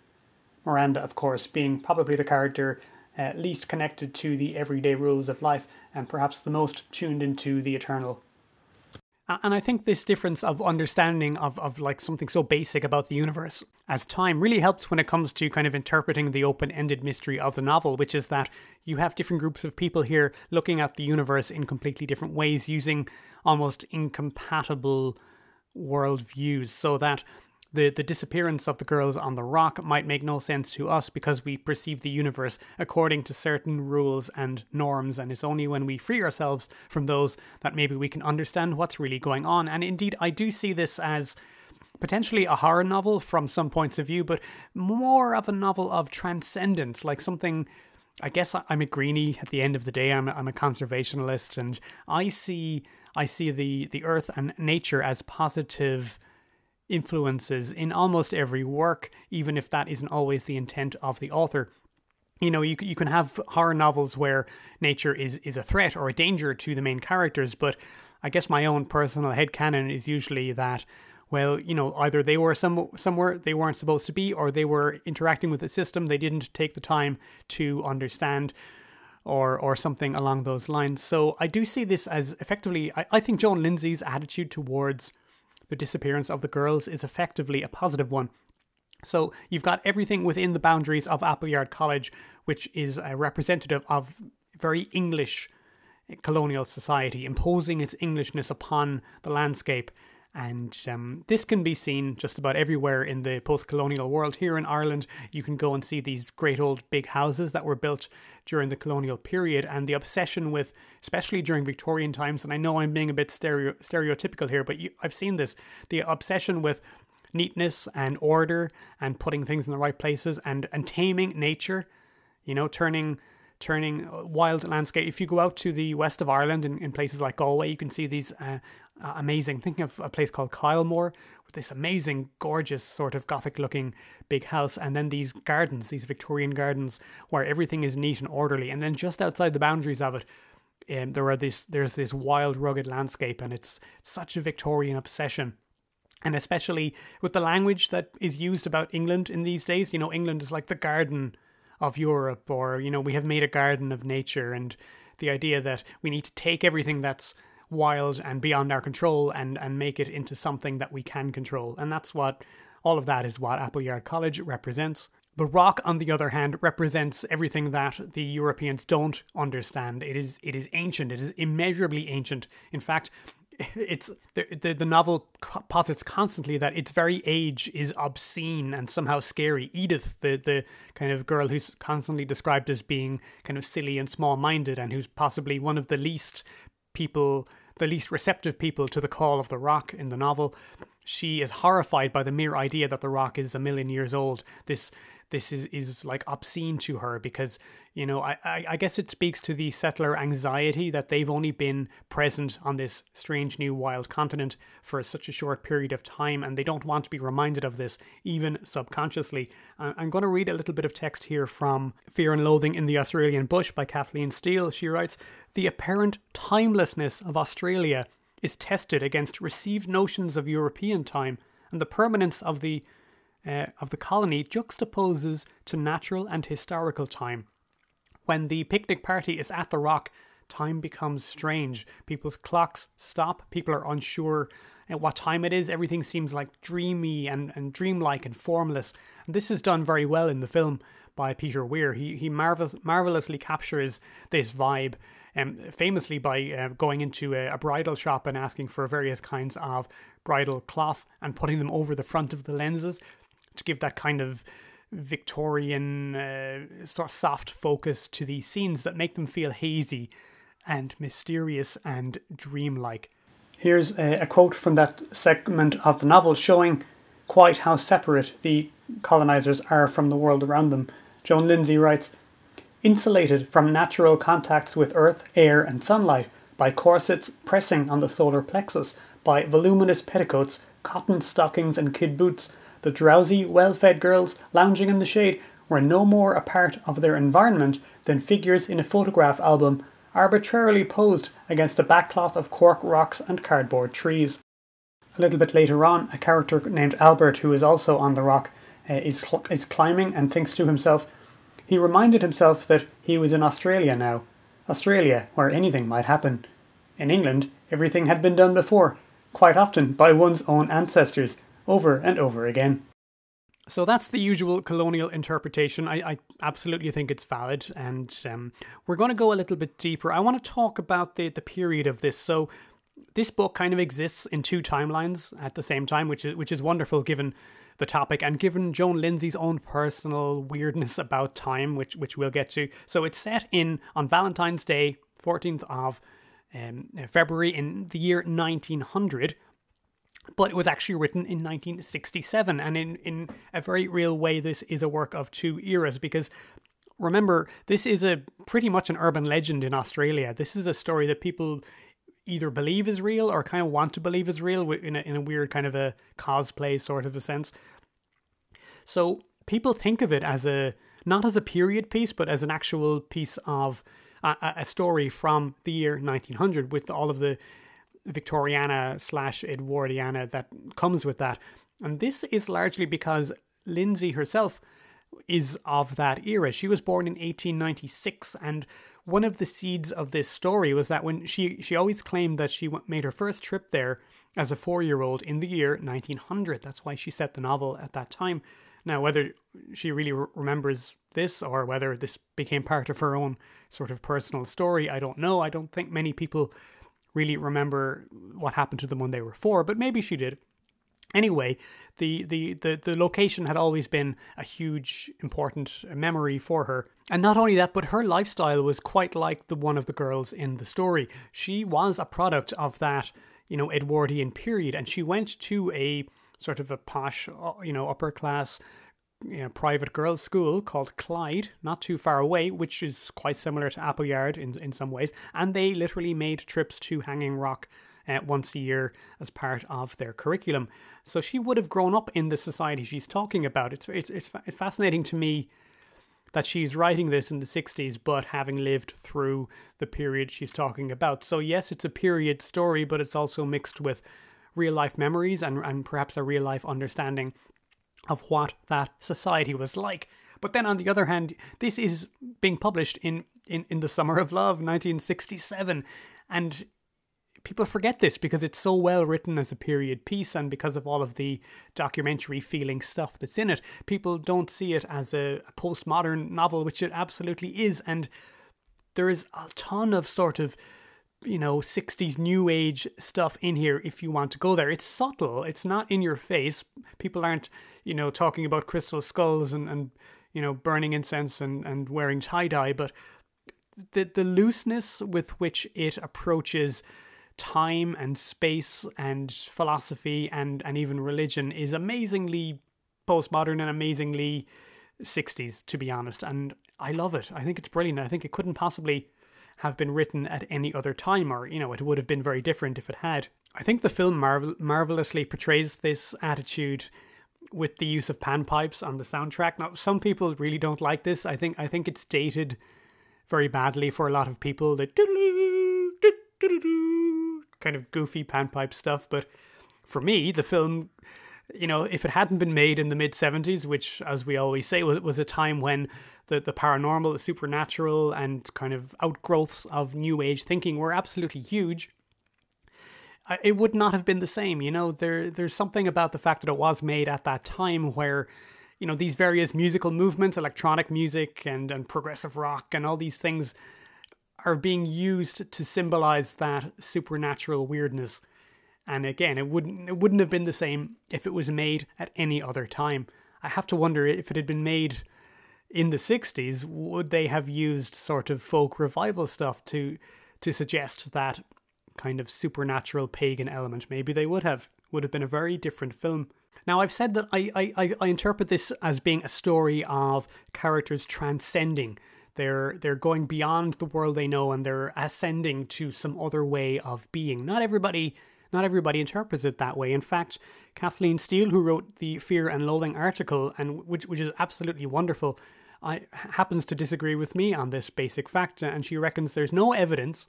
Miranda, of course, being probably the character uh, least connected to the everyday rules of life and perhaps the most tuned into the eternal and I think this difference of understanding of, of like something so basic about the universe as time really helps when it comes to kind of interpreting the open ended mystery of the novel, which is that you have different groups of people here looking at the universe in completely different ways using almost incompatible worldviews. So that the, the disappearance of the girls on the rock might make no sense to us because we perceive the universe according to certain rules and norms, and it's only when we free ourselves from those that maybe we can understand what's really going on. And indeed, I do see this as potentially a horror novel from some points of view, but more of a novel of transcendence, like something. I guess I'm a greenie at the end of the day. I'm a, I'm a conservationalist, and I see I see the the earth and nature as positive influences in almost every work, even if that isn't always the intent of the author. You know, you you can have horror novels where nature is is a threat or a danger to the main characters, but I guess my own personal head canon is usually that well, you know, either they were some somewhere they weren't supposed to be, or they were interacting with the system they didn't take the time to understand, or or something along those lines. So I do see this as effectively. I, I think Joan Lindsay's attitude towards the disappearance of the girls is effectively a positive one. So you've got everything within the boundaries of Appleyard College, which is a representative of very English colonial society, imposing its Englishness upon the landscape. And um, this can be seen just about everywhere in the post colonial world. Here in Ireland, you can go and see these great old big houses that were built during the colonial period, and the obsession with, especially during Victorian times. And I know I'm being a bit stereo- stereotypical here, but you, I've seen this the obsession with neatness and order and putting things in the right places and, and taming nature, you know, turning turning wild landscape. If you go out to the west of Ireland in, in places like Galway, you can see these uh, uh, amazing. Thinking of a place called Kylemore with this amazing, gorgeous sort of gothic-looking big house, and then these gardens, these Victorian gardens where everything is neat and orderly, and then just outside the boundaries of it. Um, there are this there's this wild rugged landscape and it's such a Victorian obsession and especially with the language that is used about England in these days. You know, England is like the garden of Europe, or, you know, we have made a garden of nature, and the idea that we need to take everything that's wild and beyond our control and, and make it into something that we can control. And that's what all of that is what Appleyard College represents. The rock, on the other hand, represents everything that the Europeans don't understand. It is it is ancient. It is immeasurably ancient. In fact, [LAUGHS] it's the, the, the novel posits constantly that its very age is obscene and somehow scary. Edith, the the kind of girl who's constantly described as being kind of silly and small minded, and who's possibly one of the least people, the least receptive people to the call of the rock in the novel. She is horrified by the mere idea that the rock is a million years old. This this is, is like obscene to her because, you know, I, I, I guess it speaks to the settler anxiety that they've only been present on this strange new wild continent for such a short period of time and they don't want to be reminded of this, even subconsciously. I'm going to read a little bit of text here from Fear and Loathing in the Australian Bush by Kathleen Steele. She writes The apparent timelessness of Australia is tested against received notions of European time and the permanence of the uh, of the colony juxtaposes to natural and historical time. When the picnic party is at the rock, time becomes strange. People's clocks stop, people are unsure at what time it is. Everything seems like dreamy and, and dreamlike and formless. And this is done very well in the film by Peter Weir. He, he marvelous, marvelously captures this vibe. Um, famously by uh, going into a, a, bridal shop and asking for various kinds of bridal cloth and putting them over the front of the lenses to give that kind of Victorian uh, sort of soft focus to these scenes that make them feel hazy and mysterious and dreamlike. Here's a, a quote from that segment of the novel showing quite how separate the colonizers are from the world around them. Joan Lindsay writes Insulated from natural contacts with earth, air, and sunlight by corsets pressing on the solar plexus, by voluminous petticoats, cotton stockings, and kid boots, the drowsy, well fed girls lounging in the shade were no more a part of their environment than figures in a photograph album arbitrarily posed against a backcloth of cork rocks and cardboard trees. A little bit later on, a character named Albert, who is also on the rock, uh, is, cl- is climbing and thinks to himself, he reminded himself that he was in Australia now. Australia, where anything might happen. In England, everything had been done before, quite often by one's own ancestors, over and over again. So that's the usual colonial interpretation. I, I absolutely think it's valid, and um, we're going to go a little bit deeper. I want to talk about the, the period of this. So this book kind of exists in two timelines at the same time, which is which is wonderful given the topic and given Joan Lindsay's own personal weirdness about time, which which we'll get to. So it's set in on Valentine's Day, fourteenth of um, February in the year nineteen hundred but it was actually written in 1967 and in, in a very real way this is a work of two eras because remember this is a pretty much an urban legend in australia. This is a story that people either believe is real or kind of want to believe is real in a, in a weird kind of a cosplay sort of a sense. So people think of it as a not as a period piece but as an actual piece of a, a story from the year 1900 with all of the Victoriana slash Edwardiana that comes with that. And this is largely because Lindsay herself is of that era. She was born in 1896 and one of the seeds of this story was that when she she always claimed that she made her first trip there as a 4-year-old in the year 1900. That's why she set the novel at that time. Now, whether she really re- remembers this or whether this became part of her own sort of personal story, I don't know. I don't think many people really remember what happened to them when they were four, but maybe she did. Anyway, the, the, the, the location had always been a huge, important memory for her. And not only that, but her lifestyle was quite like the one of the girls in the story. She was a product of that, you know, Edwardian period, and she went to a sort of a posh, uh, you know, upper class you know, private girls' school called Clyde, not too far away, which is quite similar to Appleyard in, in some ways. And they literally made trips to Hanging Rock uh, once a year as part of their curriculum. So she would have grown up in the society she's talking about. It's it's it's, it's fascinating to me that she's writing this in the 60s but having lived through the period she's talking about. So yes, it's a period story, but it's also mixed with real life memories and and perhaps a real life understanding of what that society was like. But then on the other hand, this is being published in, in, in the Summer of Love, 1967. And people forget this because it's so well written as a period piece and because of all of the documentary feeling stuff that's in it. People don't see it as a, a postmodern novel, which it absolutely is. And there is a ton of sort of you know 60s new age stuff in here if you want to go there. It's subtle. It's not in your face. People aren't you know talking about crystal skulls and and you know burning incense and and wearing tie dye but the the looseness with which it approaches time and space and philosophy and and even religion is amazingly postmodern and amazingly 60s to be honest and I love it. I think it's brilliant. I think it couldn't possibly have been written at any other time, or, you know, it would have been very different if it had. I think the film marvel- marvelously portrays this attitude with the use of panpipes on the soundtrack. Now, some people really don't like this. I think I think it's dated very badly for a lot of people. The kind of goofy panpipe stuff, but for me, the film you know, if it hadn't been made in the mid 70s, which, as we always say, was, was a time when the, the paranormal, the supernatural, and kind of outgrowths of New Age thinking were absolutely huge. Uh, it would not have been the same, you know. There, there's something about the fact that it was made at that time where, you know, these various musical movements, electronic music and and progressive rock, and all these things, are being used to symbolize that supernatural weirdness. And again, it wouldn't it wouldn't have been the same if it was made at any other time. I have to wonder if it had been made in the 60s would they have used sort of folk revival stuff to to suggest that kind of supernatural pagan element? Maybe they would have would have been a very different film. Now i've said that i i, I interpret this as being a story of characters transcending. They're they're going beyond the world they know and they're ascending to some other way of being. Not everybody not everybody interprets it that way. In fact, Kathleen Steele, who wrote the Fear and Loathing article, and which which is absolutely wonderful, I, happens to disagree with me on this basic fact, and she reckons there's no evidence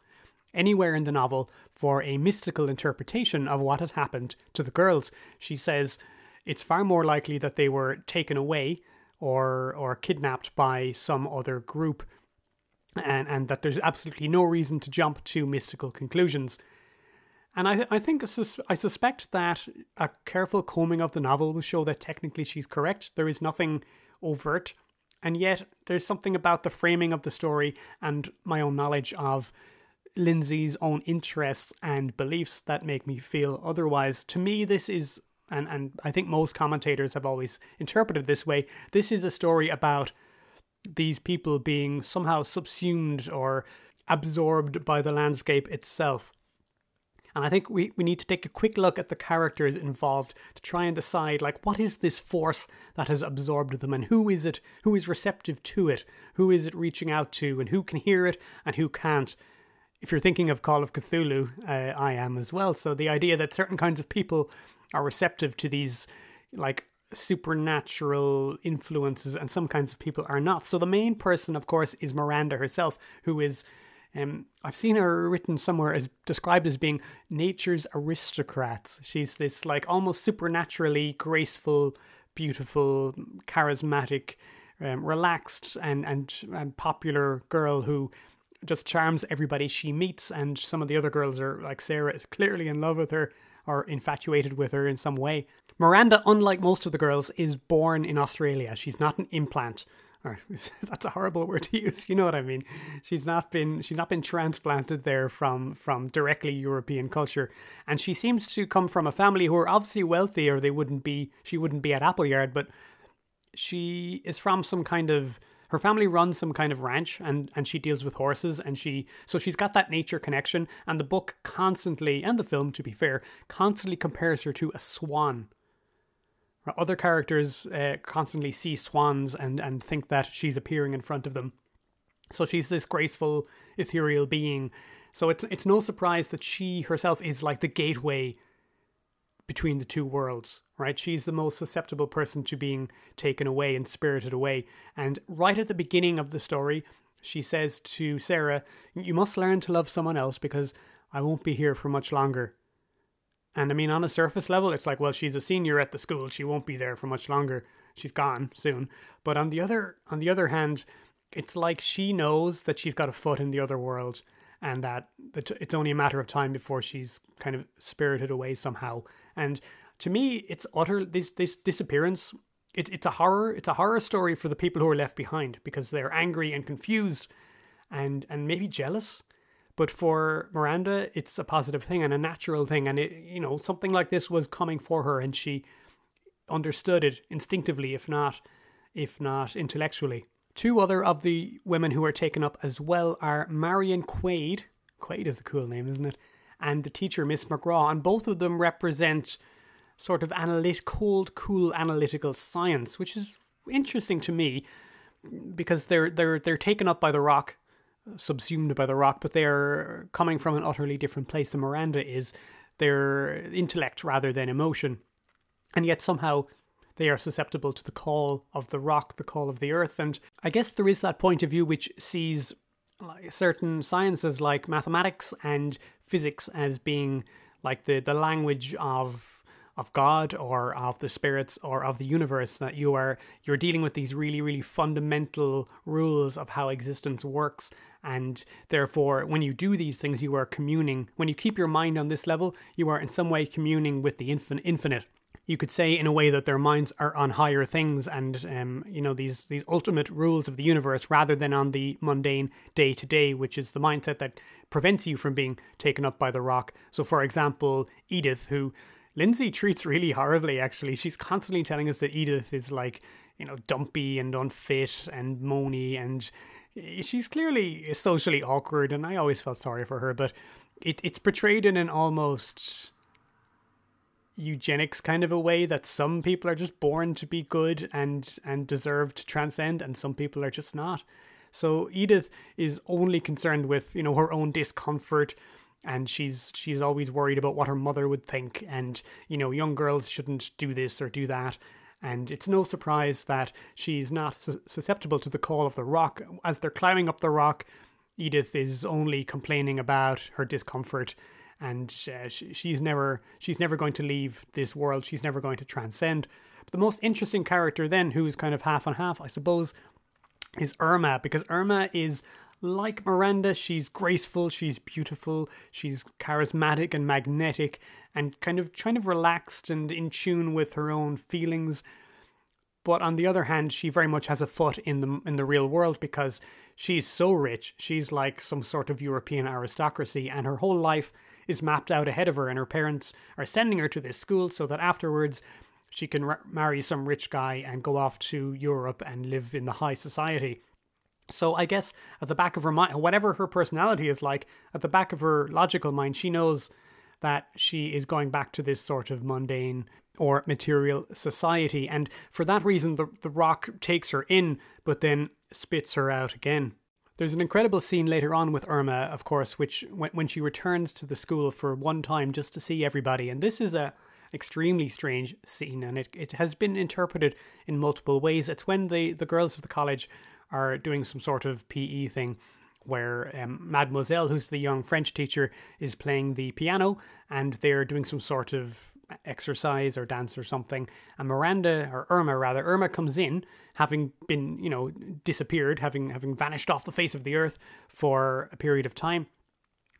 anywhere in the novel for a mystical interpretation of what had happened to the girls. She says it's far more likely that they were taken away or or kidnapped by some other group and and that there's absolutely no reason to jump to mystical conclusions. And I, I think I suspect that a careful combing of the novel will show that technically she's correct. There is nothing overt and yet, there's something about the framing of the story and my own knowledge of Lindsay's own interests and beliefs that make me feel otherwise. To me, this is, and, and I think most commentators have always interpreted this way, this is a story about these people being somehow subsumed or absorbed by the landscape itself. And I think we, we need to take a quick look at the characters involved to try and decide like what is this force that has absorbed them and who is it who is receptive to it, who is it reaching out to and who can hear it and who can't. If you're thinking of Call of Cthulhu, uh, I am as well. So the idea that certain kinds of people are receptive to these like supernatural influences and some kinds of people are not. So the main person of course is Miranda herself who is um, I've seen her written somewhere as described as being nature's aristocrat. She's this like almost supernaturally graceful, beautiful, charismatic, um, relaxed, and, and and popular girl who just charms everybody she meets. And some of the other girls are like Sarah is clearly in love with her. or infatuated with her in some way. Miranda, unlike most of the girls, is born in Australia. She's not an implant. Or, [LAUGHS] that's a horrible word to use. You know what I mean? She's not been she's not been transplanted there from from directly European culture, and she seems to come from a family who are obviously wealthy, or they wouldn't be she wouldn't be at Appleyard. But she is from some kind of her family runs some kind of ranch and and she deals with horses and she so she's got that nature connection and the book constantly and the film to be fair constantly compares her to a swan other characters uh, constantly see swans and and think that she's appearing in front of them so she's this graceful ethereal being so it's it's no surprise that she herself is like the gateway between the two worlds, right? She's the most susceptible person to being taken away and spirited away. And right at the beginning of the story, she says to Sarah, You must learn to love someone else because I won't be here for much longer. And I mean, on a surface level, it's like, well, she's a senior at the school. She won't be there for much longer. She's gone soon. But on the other, on the other hand, it's like she knows that she's got a foot in the other world and that it's only a matter of time before she's kind of spirited away somehow. And to me, it's utter this this disappearance. It's it's a horror. It's a horror story for the people who are left behind because they're angry and confused, and and maybe jealous. But for Miranda, it's a positive thing and a natural thing, and it you know something like this was coming for her, and she understood it instinctively, if not if not intellectually. Two other of the women who are taken up as well are Marion Quade. Quade is a cool name, isn't it? And the teacher, Miss McCraw. And both of them represent sort of analytic, cold, cool analytical science, which is interesting to me because they're they're they're taken up by the rock, subsumed by the rock, but they're coming from an utterly different place than Miranda is. Their intellect rather than emotion, and yet somehow they are susceptible to the call of the rock, the call of the earth. And I guess there is that point of view which sees certain sciences like mathematics and physics as being like the, the language of of God or of the spirits or of the universe that you are you're dealing with these really really fundamental rules of how existence works. And therefore when you do these things you are communing. When you keep your mind on this level you are in some way communing with the infin- infinite. You could say in a way that their minds are on higher things and um, you know these these ultimate rules of the universe rather than on the mundane day to day which is the mindset that prevents you from being taken up by the rock. So for example edith who lindsay treats really horribly actually. She's constantly telling us that edith is like you know dumpy and unfit and moany and she's clearly socially awkward and i always felt sorry for her but it, it's portrayed in an almost eugenics kind of a way that some people are just born to be good and and deserve to transcend and some people are just not. So edith is only concerned with you know her own discomfort and she's she's always worried about what her mother would think. And you know young girls shouldn't do this or do that. And it's no surprise that she's not susceptible to the call of the rock. As they're climbing up the rock edith is only complaining about her discomfort. And uh, she, she's never she's never going to leave this world. She's never going to transcend. But the most interesting character then, who is kind of half and half, I suppose, is Irma. Because Irma is like Miranda. She's graceful, she's beautiful, she's charismatic and magnetic, and kind of kind of relaxed and in tune with her own feelings. But on the other hand, she very much has a foot in the in the real world because she's so rich. She's like some sort of European aristocracy, and her whole life is mapped out ahead of her, and her parents are sending her to this school so that afterwards she can r- marry some rich guy and go off to Europe and live in the high society. So I guess at the back of her mind, whatever her personality is like, at the back of her logical mind, she knows that she is going back to this sort of mundane or material society. And for that reason, the, the rock takes her in, but then spits her out again. There's an incredible scene later on with Irma, of course, which when, when she returns to the school for one time just to see everybody. And this is a extremely strange scene, and it, it has been interpreted in multiple ways. It's when the, the girls of the college are doing some sort of PE thing where um, Mademoiselle, who's the young French teacher, is playing the piano, and they're doing some sort of exercise or dance or something. And Miranda, or Irma rather, Irma comes in, having been, you know, disappeared, having having vanished off the face of the earth for a period of time.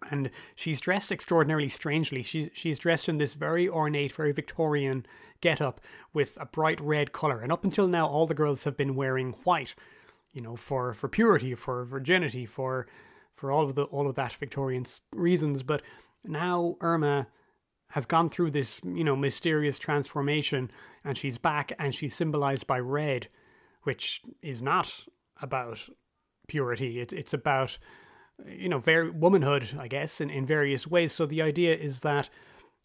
and she's dressed extraordinarily strangely. She, she's dressed in this very ornate, very Victorian get up with a bright red colour. And up until now, all the girls have been wearing white, you know, for, for purity, for virginity, for for all of the all of that Victorian reasons. But now Irma has gone through this, you know, mysterious transformation, and she's back, and she's symbolized by red, which is not about purity. It, it's about you know, very womanhood, I guess, in, in various ways. So the idea is that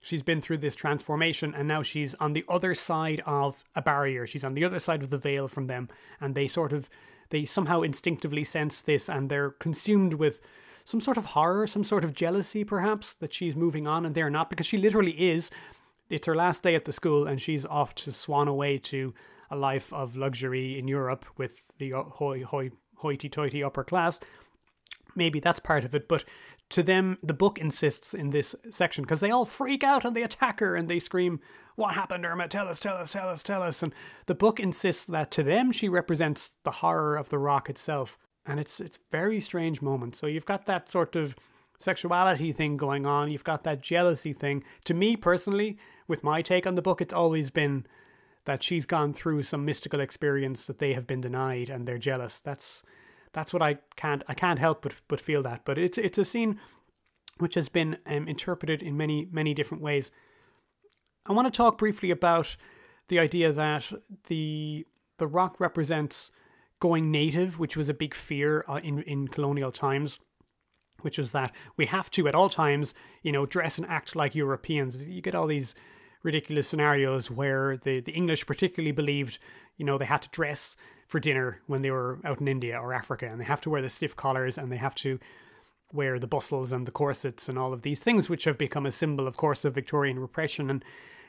she's been through this transformation and now she's on the other side of a barrier. She's on the other side of the veil from them, and they sort of they somehow instinctively sense this and they're consumed with some sort of horror, some sort of jealousy, perhaps, that she's moving on and they're not, because she literally is. It's her last day at the school and she's off to swan away to a life of luxury in Europe with the hoy, hoy, hoity toity upper class maybe that's part of it, but to them, the book insists in this section because they all freak out on the attacker and they scream, What happened, Irma? Tell us, tell us, tell us, tell us. And the book insists that to them, she represents the horror of the rock itself. And it's it's very strange moment. So you've got that sort of sexuality thing going on, you've got that jealousy thing. To me personally, with my take on the book, it's always been that she's gone through some mystical experience that they have been denied and they're jealous. That's that's what I can't I can't help but but feel that. But it's it's a scene which has been um, interpreted in many many different ways. I want to talk briefly about the idea that the the rock represents going native, which was a big fear uh, in in colonial times, which was that we have to at all times, you know, dress and act like Europeans. You get all these ridiculous scenarios where the the English particularly believed, you know, they had to dress for dinner when they were out in India or Africa, and they have to wear the stiff collars and they have to wear the bustles and the corsets and all of these things, which have become a symbol, of course, of Victorian repression. And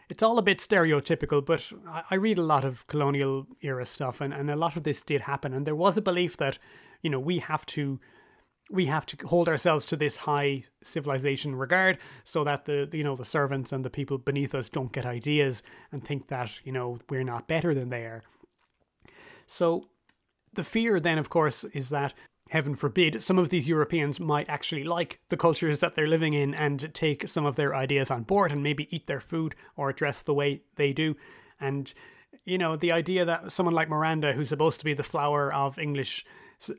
it's all a bit stereotypical, but I read a lot of colonial era stuff, and, and a lot of this did happen. And there was a belief that, you know, we have to we have to hold ourselves to this high civilization regard so that the you know the servants and the people beneath us don't get ideas and think that you know we're not better than they are so the fear then, of course, is that heaven forbid, some of these Europeans might actually like the cultures that they're living in and take some of their ideas on board and maybe eat their food or dress the way they do. And, you know, the idea that someone like Miranda, who's supposed to be the flower of English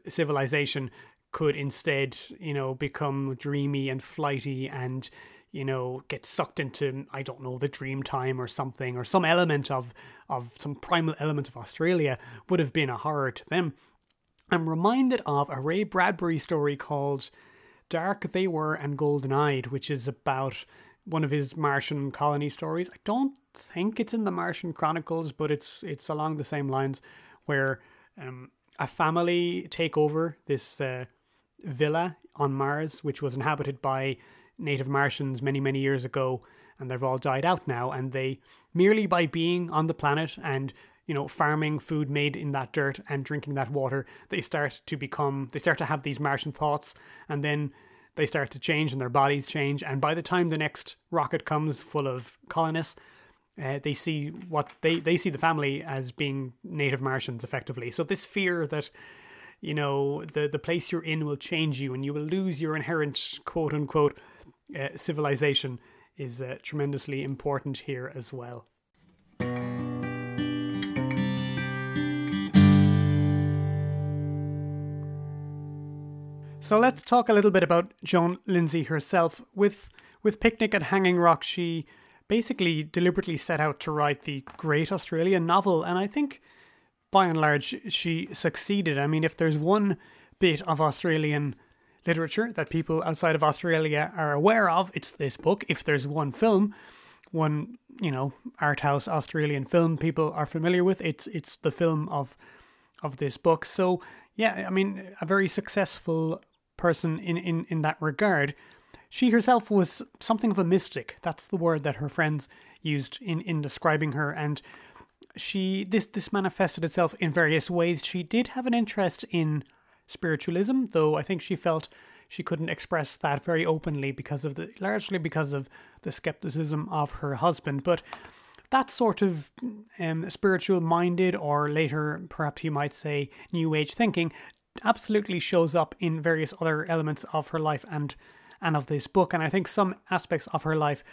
civilization, could instead, you know, become dreamy and flighty and you know, get sucked into, I don't know, the dream time or something, or some element of, of some primal element of Australia would have been a horror to them. I'm reminded of a Ray Bradbury story called Dark They Were and Golden Eyed, which is about one of his Martian colony stories. I don't think it's in the Martian Chronicles, but it's it's along the same lines where um, a family take over this uh, villa on Mars, which was inhabited by native Martians many, many years ago, and they've all died out now. And they, merely by being on the planet and you know, farming food made in that dirt and drinking that water, they start to become, they start to have these Martian thoughts, and then they start to change and their bodies change. And by the time the next rocket comes full of colonists, uh, they see what they, they see the family as being native Martians effectively. So this fear that you know the the place you're in will change you and you will lose your inherent quote unquote uh, civilization is uh, tremendously important here as well. So let's talk a little bit about Joan Lindsay herself. With with Picnic at Hanging Rock, she basically deliberately set out to write the great Australian novel, and I think by and large she succeeded. I mean, if there's one bit of Australian literature that people outside of Australia are aware of, it's this book. If there's one film, one you know art house Australian film people are familiar with, it's it's the film of of this book. So yeah, I mean a very successful person in in in that regard. She herself was something of a mystic. That's the word that her friends used in in describing her and she this this manifested itself in various ways. She did have an interest in spiritualism, though I think she felt she couldn't express that very openly because of the largely because of the skepticism of her husband. But that sort of um, spiritual minded, or later perhaps you might say new age thinking, absolutely shows up in various other elements of her life and and of this book. And I think some aspects of her life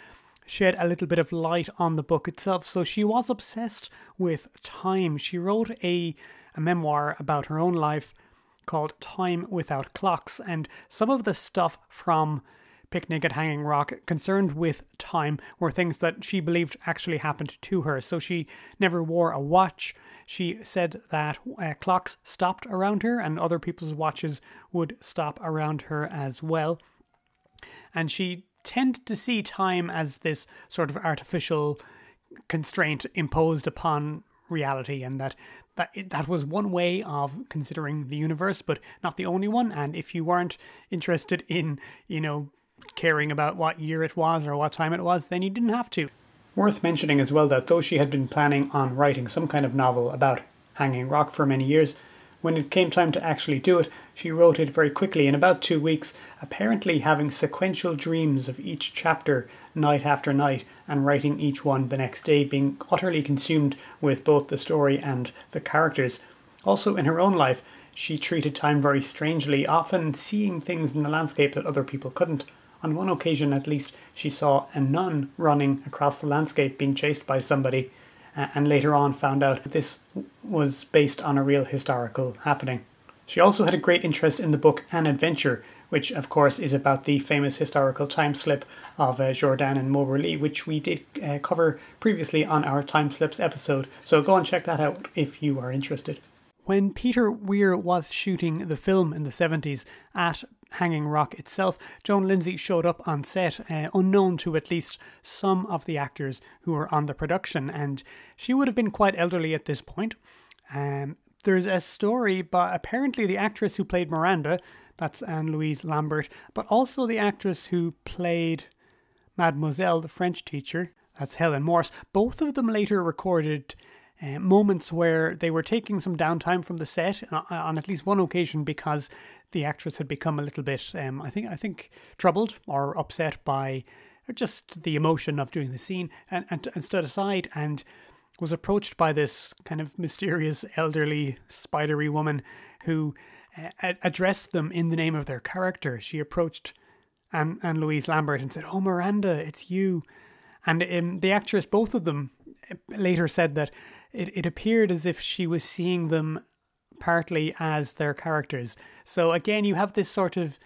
shed a little bit of light on the book itself. So she was obsessed with time. She wrote a, a memoir about her own life called Time Without Clocks, and some of the stuff from Picnic at Hanging Rock concerned with time were things that she believed actually happened to her. So she never wore a watch. She said that uh, clocks stopped around her and other people's watches would stop around her as well. And she tended to see time as this sort of artificial constraint imposed upon reality and that that that was one way of considering the universe but not the only one. And if you weren't interested in you know caring about what year it was or what time it was then you didn't have to. Worth mentioning as well that though she had been planning on writing some kind of novel about hanging rock for many years when it came time to actually do it, she wrote it very quickly. In about two weeks, apparently having sequential dreams of each chapter night after night and writing each one the next day, being utterly consumed with both the story and the characters. Also, in her own life, she treated time very strangely, often seeing things in the landscape that other people couldn't. On one occasion, at least, she saw a nun running across the landscape being chased by somebody and later on found out that this was based on a real historical happening. She also had a great interest in the book An Adventure, which of course is about the famous historical time slip of uh, Jourdain and Moberly, which we did uh, cover previously on our time slips episode. So go and check that out if you are interested. When Peter Weir was shooting the film in the 70s at Hanging Rock itself, Joan Lindsay showed up on set, uh, unknown to at least some of the actors who were on the production, and she would have been quite elderly at this point. Um, there's a story, but apparently the actress who played Miranda, that's Anne Louise Lambert, but also the actress who played Mademoiselle, the French teacher, that's Helen Morse, both of them later recorded uh, moments where they were taking some downtime from the set uh, on at least one occasion because the actress had become a little bit, um, I think, I think, troubled or upset by just the emotion of doing the scene, and, and, and stood aside and was approached by this kind of mysterious elderly spidery woman who uh, addressed them in the name of their character. She approached Anne, Anne Louise Lambert and said, "Oh, Miranda, it's you." And um, the actress, both of them, uh, later said that it, it appeared as if she was seeing them partly as their characters. So again, you have this sort of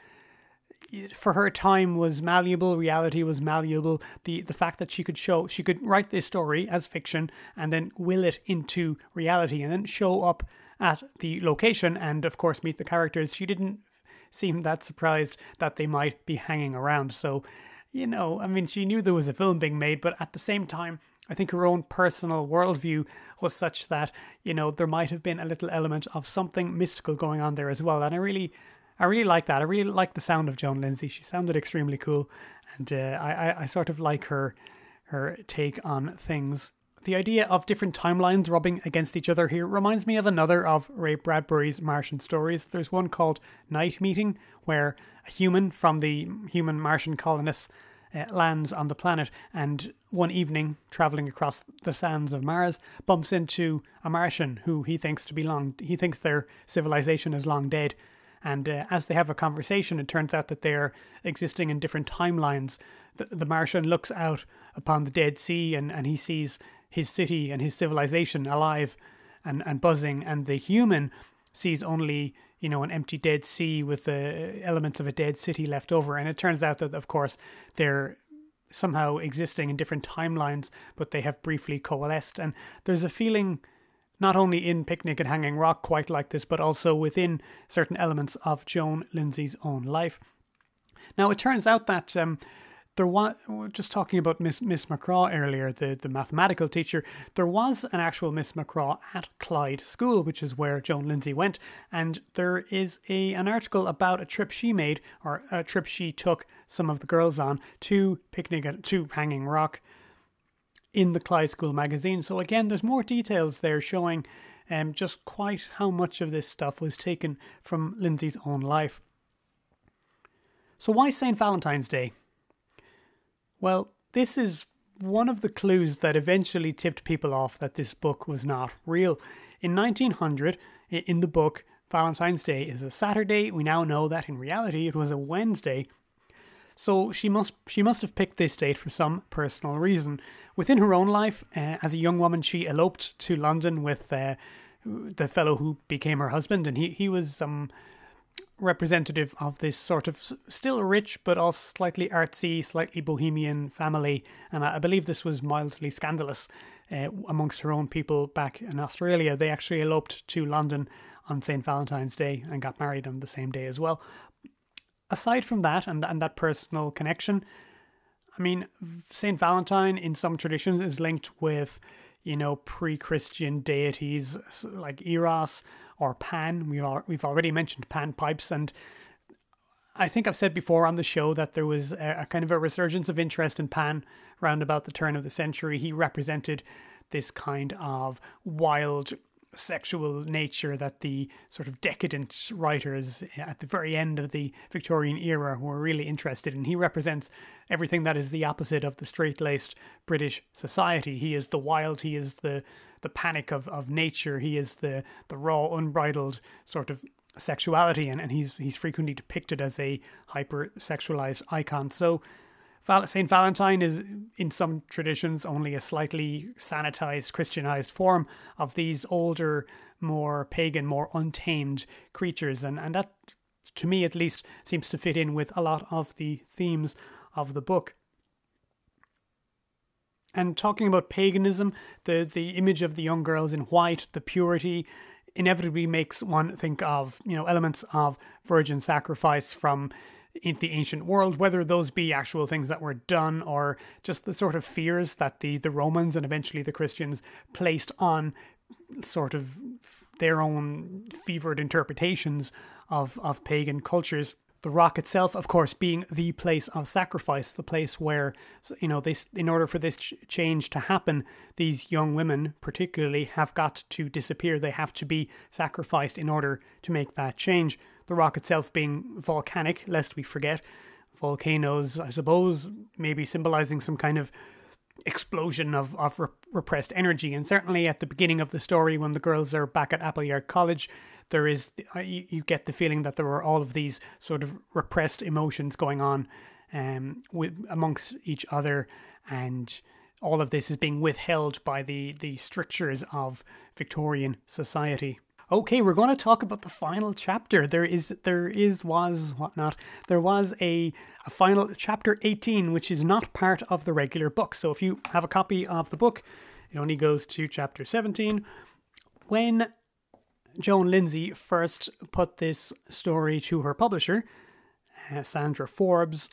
for her time was malleable reality was malleable the the fact that she could show she could write this story as fiction and then will it into reality and then show up at the location and of course meet the characters she didn't seem that surprised that they might be hanging around so you know i mean she knew there was a film being made but at the same time I think her own personal worldview was such that, you know, there might have been a little element of something mystical going on there as well. And I really, I really like that. I really like the sound of Joan Lindsay. She sounded extremely cool. And uh, I, I sort of like her, her take on things. The idea of different timelines rubbing against each other here reminds me of another of Ray Bradbury's Martian stories. There's one called Night Meeting, where a human from the human Martian colonists uh, lands on the planet and one evening, traveling across the sands of Mars, bumps into a Martian who he thinks to be long. He thinks their civilization is long dead. And uh, as they have a conversation, it turns out that they're existing in different timelines. The, the Martian looks out upon the Dead Sea and, and he sees his city and his civilization alive and, and buzzing, and the human sees only you know an empty dead sea with the elements of a dead city left over. And it turns out that of course they're somehow existing in different timelines but they have briefly coalesced. And there's a feeling not only in Picnic at Hanging Rock quite like this but also within certain elements of Joan Lindsay's own life. Now it turns out that um, there was just talking about Miss Miss McCraw earlier, the, the mathematical teacher. There was an actual Miss McCraw at Clyde School, which is where Joan Lindsay went, and there is a an article about a trip she made or a trip she took some of the girls on to picnic at to Hanging Rock in the Clyde School magazine. So again, there's more details there showing um, just quite how much of this stuff was taken from Lindsay's own life. So why St. Valentine's Day? Well, this is one of the clues that eventually tipped people off that this book was not real. In 1900, in the book, Valentine's Day is a Saturday. We now know that in reality it was a Wednesday. So she must she must have picked this date for some personal reason. Within her own life, uh, as a young woman, she eloped to London with uh, the fellow who became her husband, and he he was um representative of this sort of still rich but also slightly artsy, slightly bohemian family. And I, believe this was mildly scandalous uh, amongst her own people back in Australia. They actually eloped to London on St. Valentine's Day and got married on the same day as well. Aside from that and, and that personal connection, I mean, St. Valentine in some traditions is linked with, you know, pre Christian deities like Eros or Pan. We've, we've already mentioned Pan pipes, and I think I've said before on the show that there was a, a kind of a resurgence of interest in Pan around about the turn of the century. He represented this kind of wild sexual nature that the sort of decadent writers at the very end of the Victorian era were really interested in. He represents everything that is the opposite of the straight laced British society. He is the wild, he is the the panic of, of nature. He is the, the raw, unbridled sort of sexuality, and, and he's he's frequently depicted as a hyper sexualized icon. So Saint Valentine is, in some traditions, only a slightly sanitized, Christianized form of these older, more pagan, more untamed creatures, and and that, to me at least, seems to fit in with a lot of the themes of the book. And talking about paganism, the, the image of the young girls in white, the purity, inevitably makes one think of, you know, elements of virgin sacrifice from in the ancient world, whether those be actual things that were done or just the sort of fears that the, the Romans and eventually the Christians placed on sort of their own fevered interpretations of, of pagan cultures the rock itself, of course, being the place of sacrifice, the place where, you know, this, in order for this ch- change to happen, these young women, particularly, have got to disappear. They have to be sacrificed in order to make that change. The rock itself being volcanic, lest we forget. Volcanoes, I suppose, maybe symbolizing some kind of explosion of, of re- repressed energy. And certainly at the beginning of the story, when the girls are back at Appleyard College, there is uh, you, you get the feeling that there are all of these sort of repressed emotions going on um, with amongst each other, and all of this is being withheld by the the strictures of Victorian society. Okay, we're going to talk about the final chapter. There is, there is, was, whatnot. There was a, a final chapter 18, which is not part of the regular book. So if you have a copy of the book, it only goes to chapter 17. When Joan Lindsay first put this story to her publisher, uh, Sandra Forbes.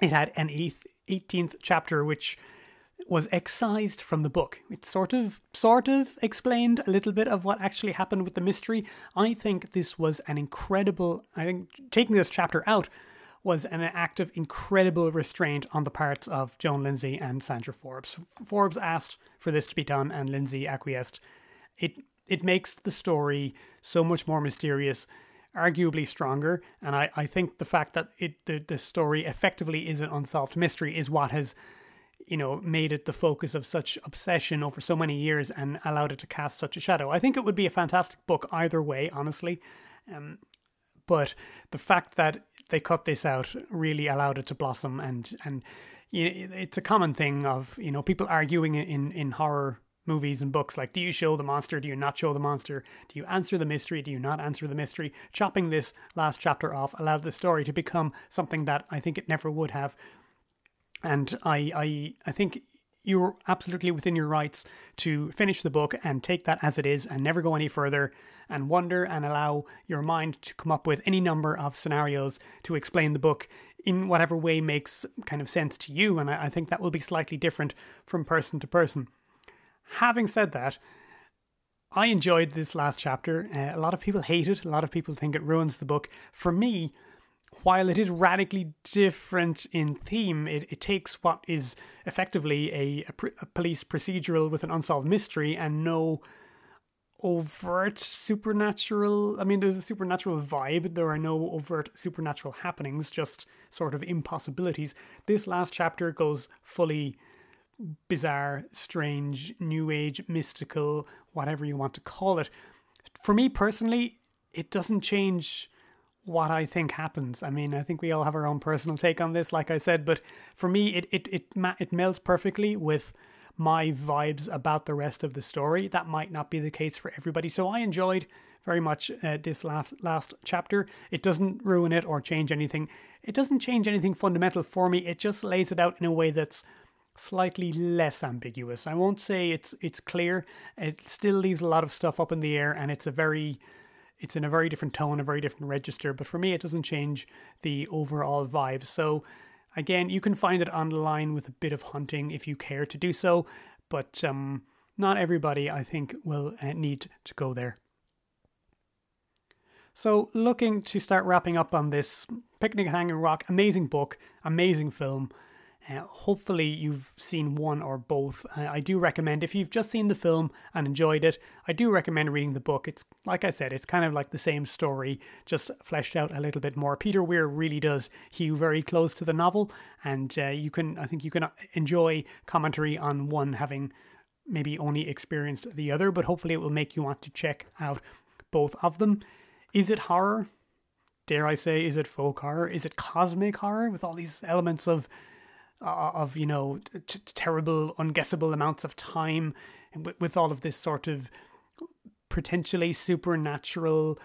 It had an eighth, 18th chapter which was excised from the book. It sort of sort of explained a little bit of what actually happened with the mystery. I think this was an incredible I think taking this chapter out was an act of incredible restraint on the parts of Joan Lindsay and Sandra Forbes. Forbes asked for this to be done and Lindsay acquiesced. It it makes the story so much more mysterious, arguably stronger. And I, I think the fact that it the, the story effectively is an unsolved mystery is what has, you know, made it the focus of such obsession over so many years and allowed it to cast such a shadow. I think it would be a fantastic book either way, honestly. Um, but the fact that they cut this out really allowed it to blossom and and you know, it's a common thing of you know people arguing in in horror movies and books like do you show the monster do you not show the monster do you answer the mystery do you not answer the mystery chopping this last chapter off allowed the story to become something that i think it never would have and i i i think you're absolutely within your rights to finish the book and take that as it is and never go any further and wonder and allow your mind to come up with any number of scenarios to explain the book in whatever way makes kind of sense to you. And I, I think that will be slightly different from person to person. Having said that, I enjoyed this last chapter. Uh, a lot of people hate it. A lot of people think it ruins the book. For me, while it is radically different in theme, it, it takes what is effectively a, a, a police procedural with an unsolved mystery and no overt supernatural. I mean, there's a supernatural vibe. There are no overt supernatural happenings, just sort of impossibilities. This last chapter goes fully bizarre, strange, new age, mystical, whatever you want to call it. For me personally, it doesn't change what I think happens. I mean, I think we all have our own personal take on this, like I said, but for me, it it it it melds perfectly with my vibes about the rest of the story. That might not be the case for everybody. So I enjoyed very much uh, this last last chapter. It doesn't ruin it or change anything. It doesn't change anything fundamental for me. It just lays it out in a way that's slightly less ambiguous. I won't say it's it's clear. It still leaves a lot of stuff up in the air, and it's a very it's in a very different tone, a very different register. But for me, it doesn't change the overall vibe. So again, you can find it online with a bit of hunting if you care to do so. But um, not everybody, I think, will uh, need to go there. So, looking to start wrapping up on this Picnic Hanging Rock, amazing book, amazing film. Uh, hopefully, you've seen one or both. I do recommend, if you've just seen the film and enjoyed it, I do recommend reading the book. It's, like I said, it's kind of like the same story, just fleshed out a little bit more. Peter Weir really does hew very close to the novel, and uh, you can, I think, you can enjoy commentary on one having maybe only experienced the other, but hopefully, it will make you want to check out both of them. Is it horror? Dare I say, is it folk horror? Is it cosmic horror with all these elements of Uh, uh, of you know t- terrible, unguessable amounts of time, with, with all of this sort of potentially supernatural,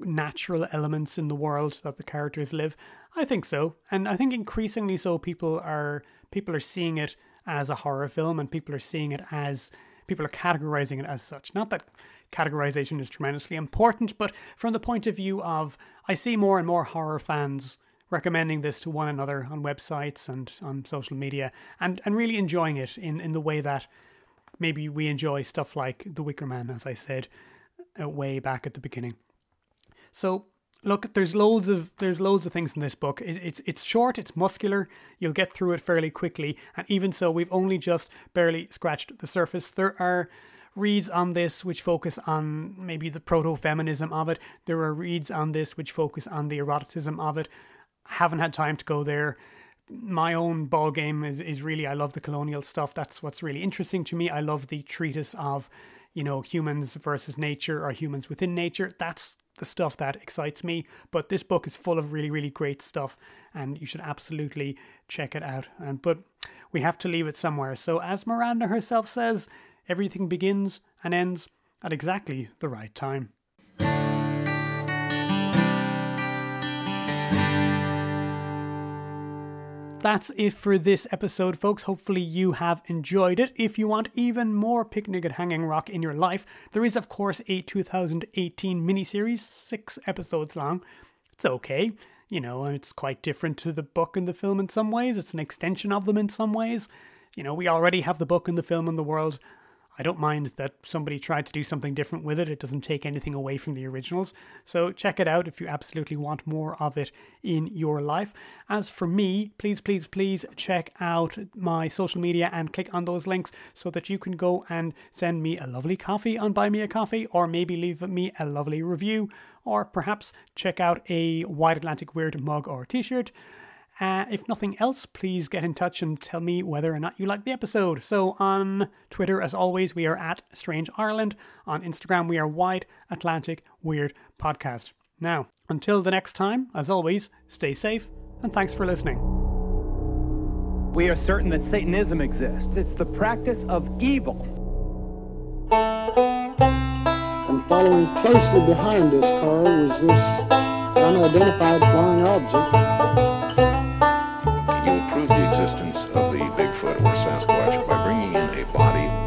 natural elements in the world that the characters live? I think so, and I think increasingly so. People are people are seeing it as a horror film, and people are seeing it as people are categorizing it as such. Not that categorization is tremendously important, but from the point of view of I see more and more horror fans recommending this to one another on websites and on social media and, and really enjoying it in, in the way that maybe we enjoy stuff like The Wicker Man, as I said uh, way back at the beginning. So look, there's loads of there's loads of things in this book. It, it's it's short, it's muscular. You'll get through it fairly quickly, and even so, we've only just barely scratched the surface. There are reads on this which focus on maybe the proto feminism of it. There are reads on this which focus on the eroticism of it. Haven't had time to go there. My own ball game is, is really I love the colonial stuff. That's what's really interesting to me. I love the treatise of, you know, humans versus nature or humans within nature. That's the stuff that excites me. But this book is full of really, really great stuff, and you should absolutely check it out. And but we have to leave it somewhere. So as Miranda herself says, everything begins and ends at exactly the right time. That's it for this episode, folks. Hopefully, you have enjoyed it. If you want even more Picnic at Hanging Rock in your life, there is, of course, a 2018 miniseries, six episodes long. It's okay. You know, it's quite different to the book and the film in some ways. It's an extension of them in some ways. You know, we already have the book and the film in the world. I don't mind that somebody tried to do something different with it. It doesn't take anything away from the originals. So check it out if you absolutely want more of it in your life. As for me, please, please, please check out my social media and click on those links so that you can go and send me a lovely coffee on Buy Me a Coffee or maybe leave me a lovely review or perhaps check out a Wide Atlantic Weird mug or t shirt. Uh, if nothing else, please get in touch and tell me whether or not you like the episode. So on Twitter, as always, we are at Strange Ireland. On Instagram, we are Wide Atlantic Weird Podcast. Now, until the next time, as always, stay safe and thanks for listening. We are certain that Satanism exists. It's the practice of evil. And following closely behind this car was this unidentified flying object you prove the existence of the Bigfoot or Sasquatch by bringing in a body.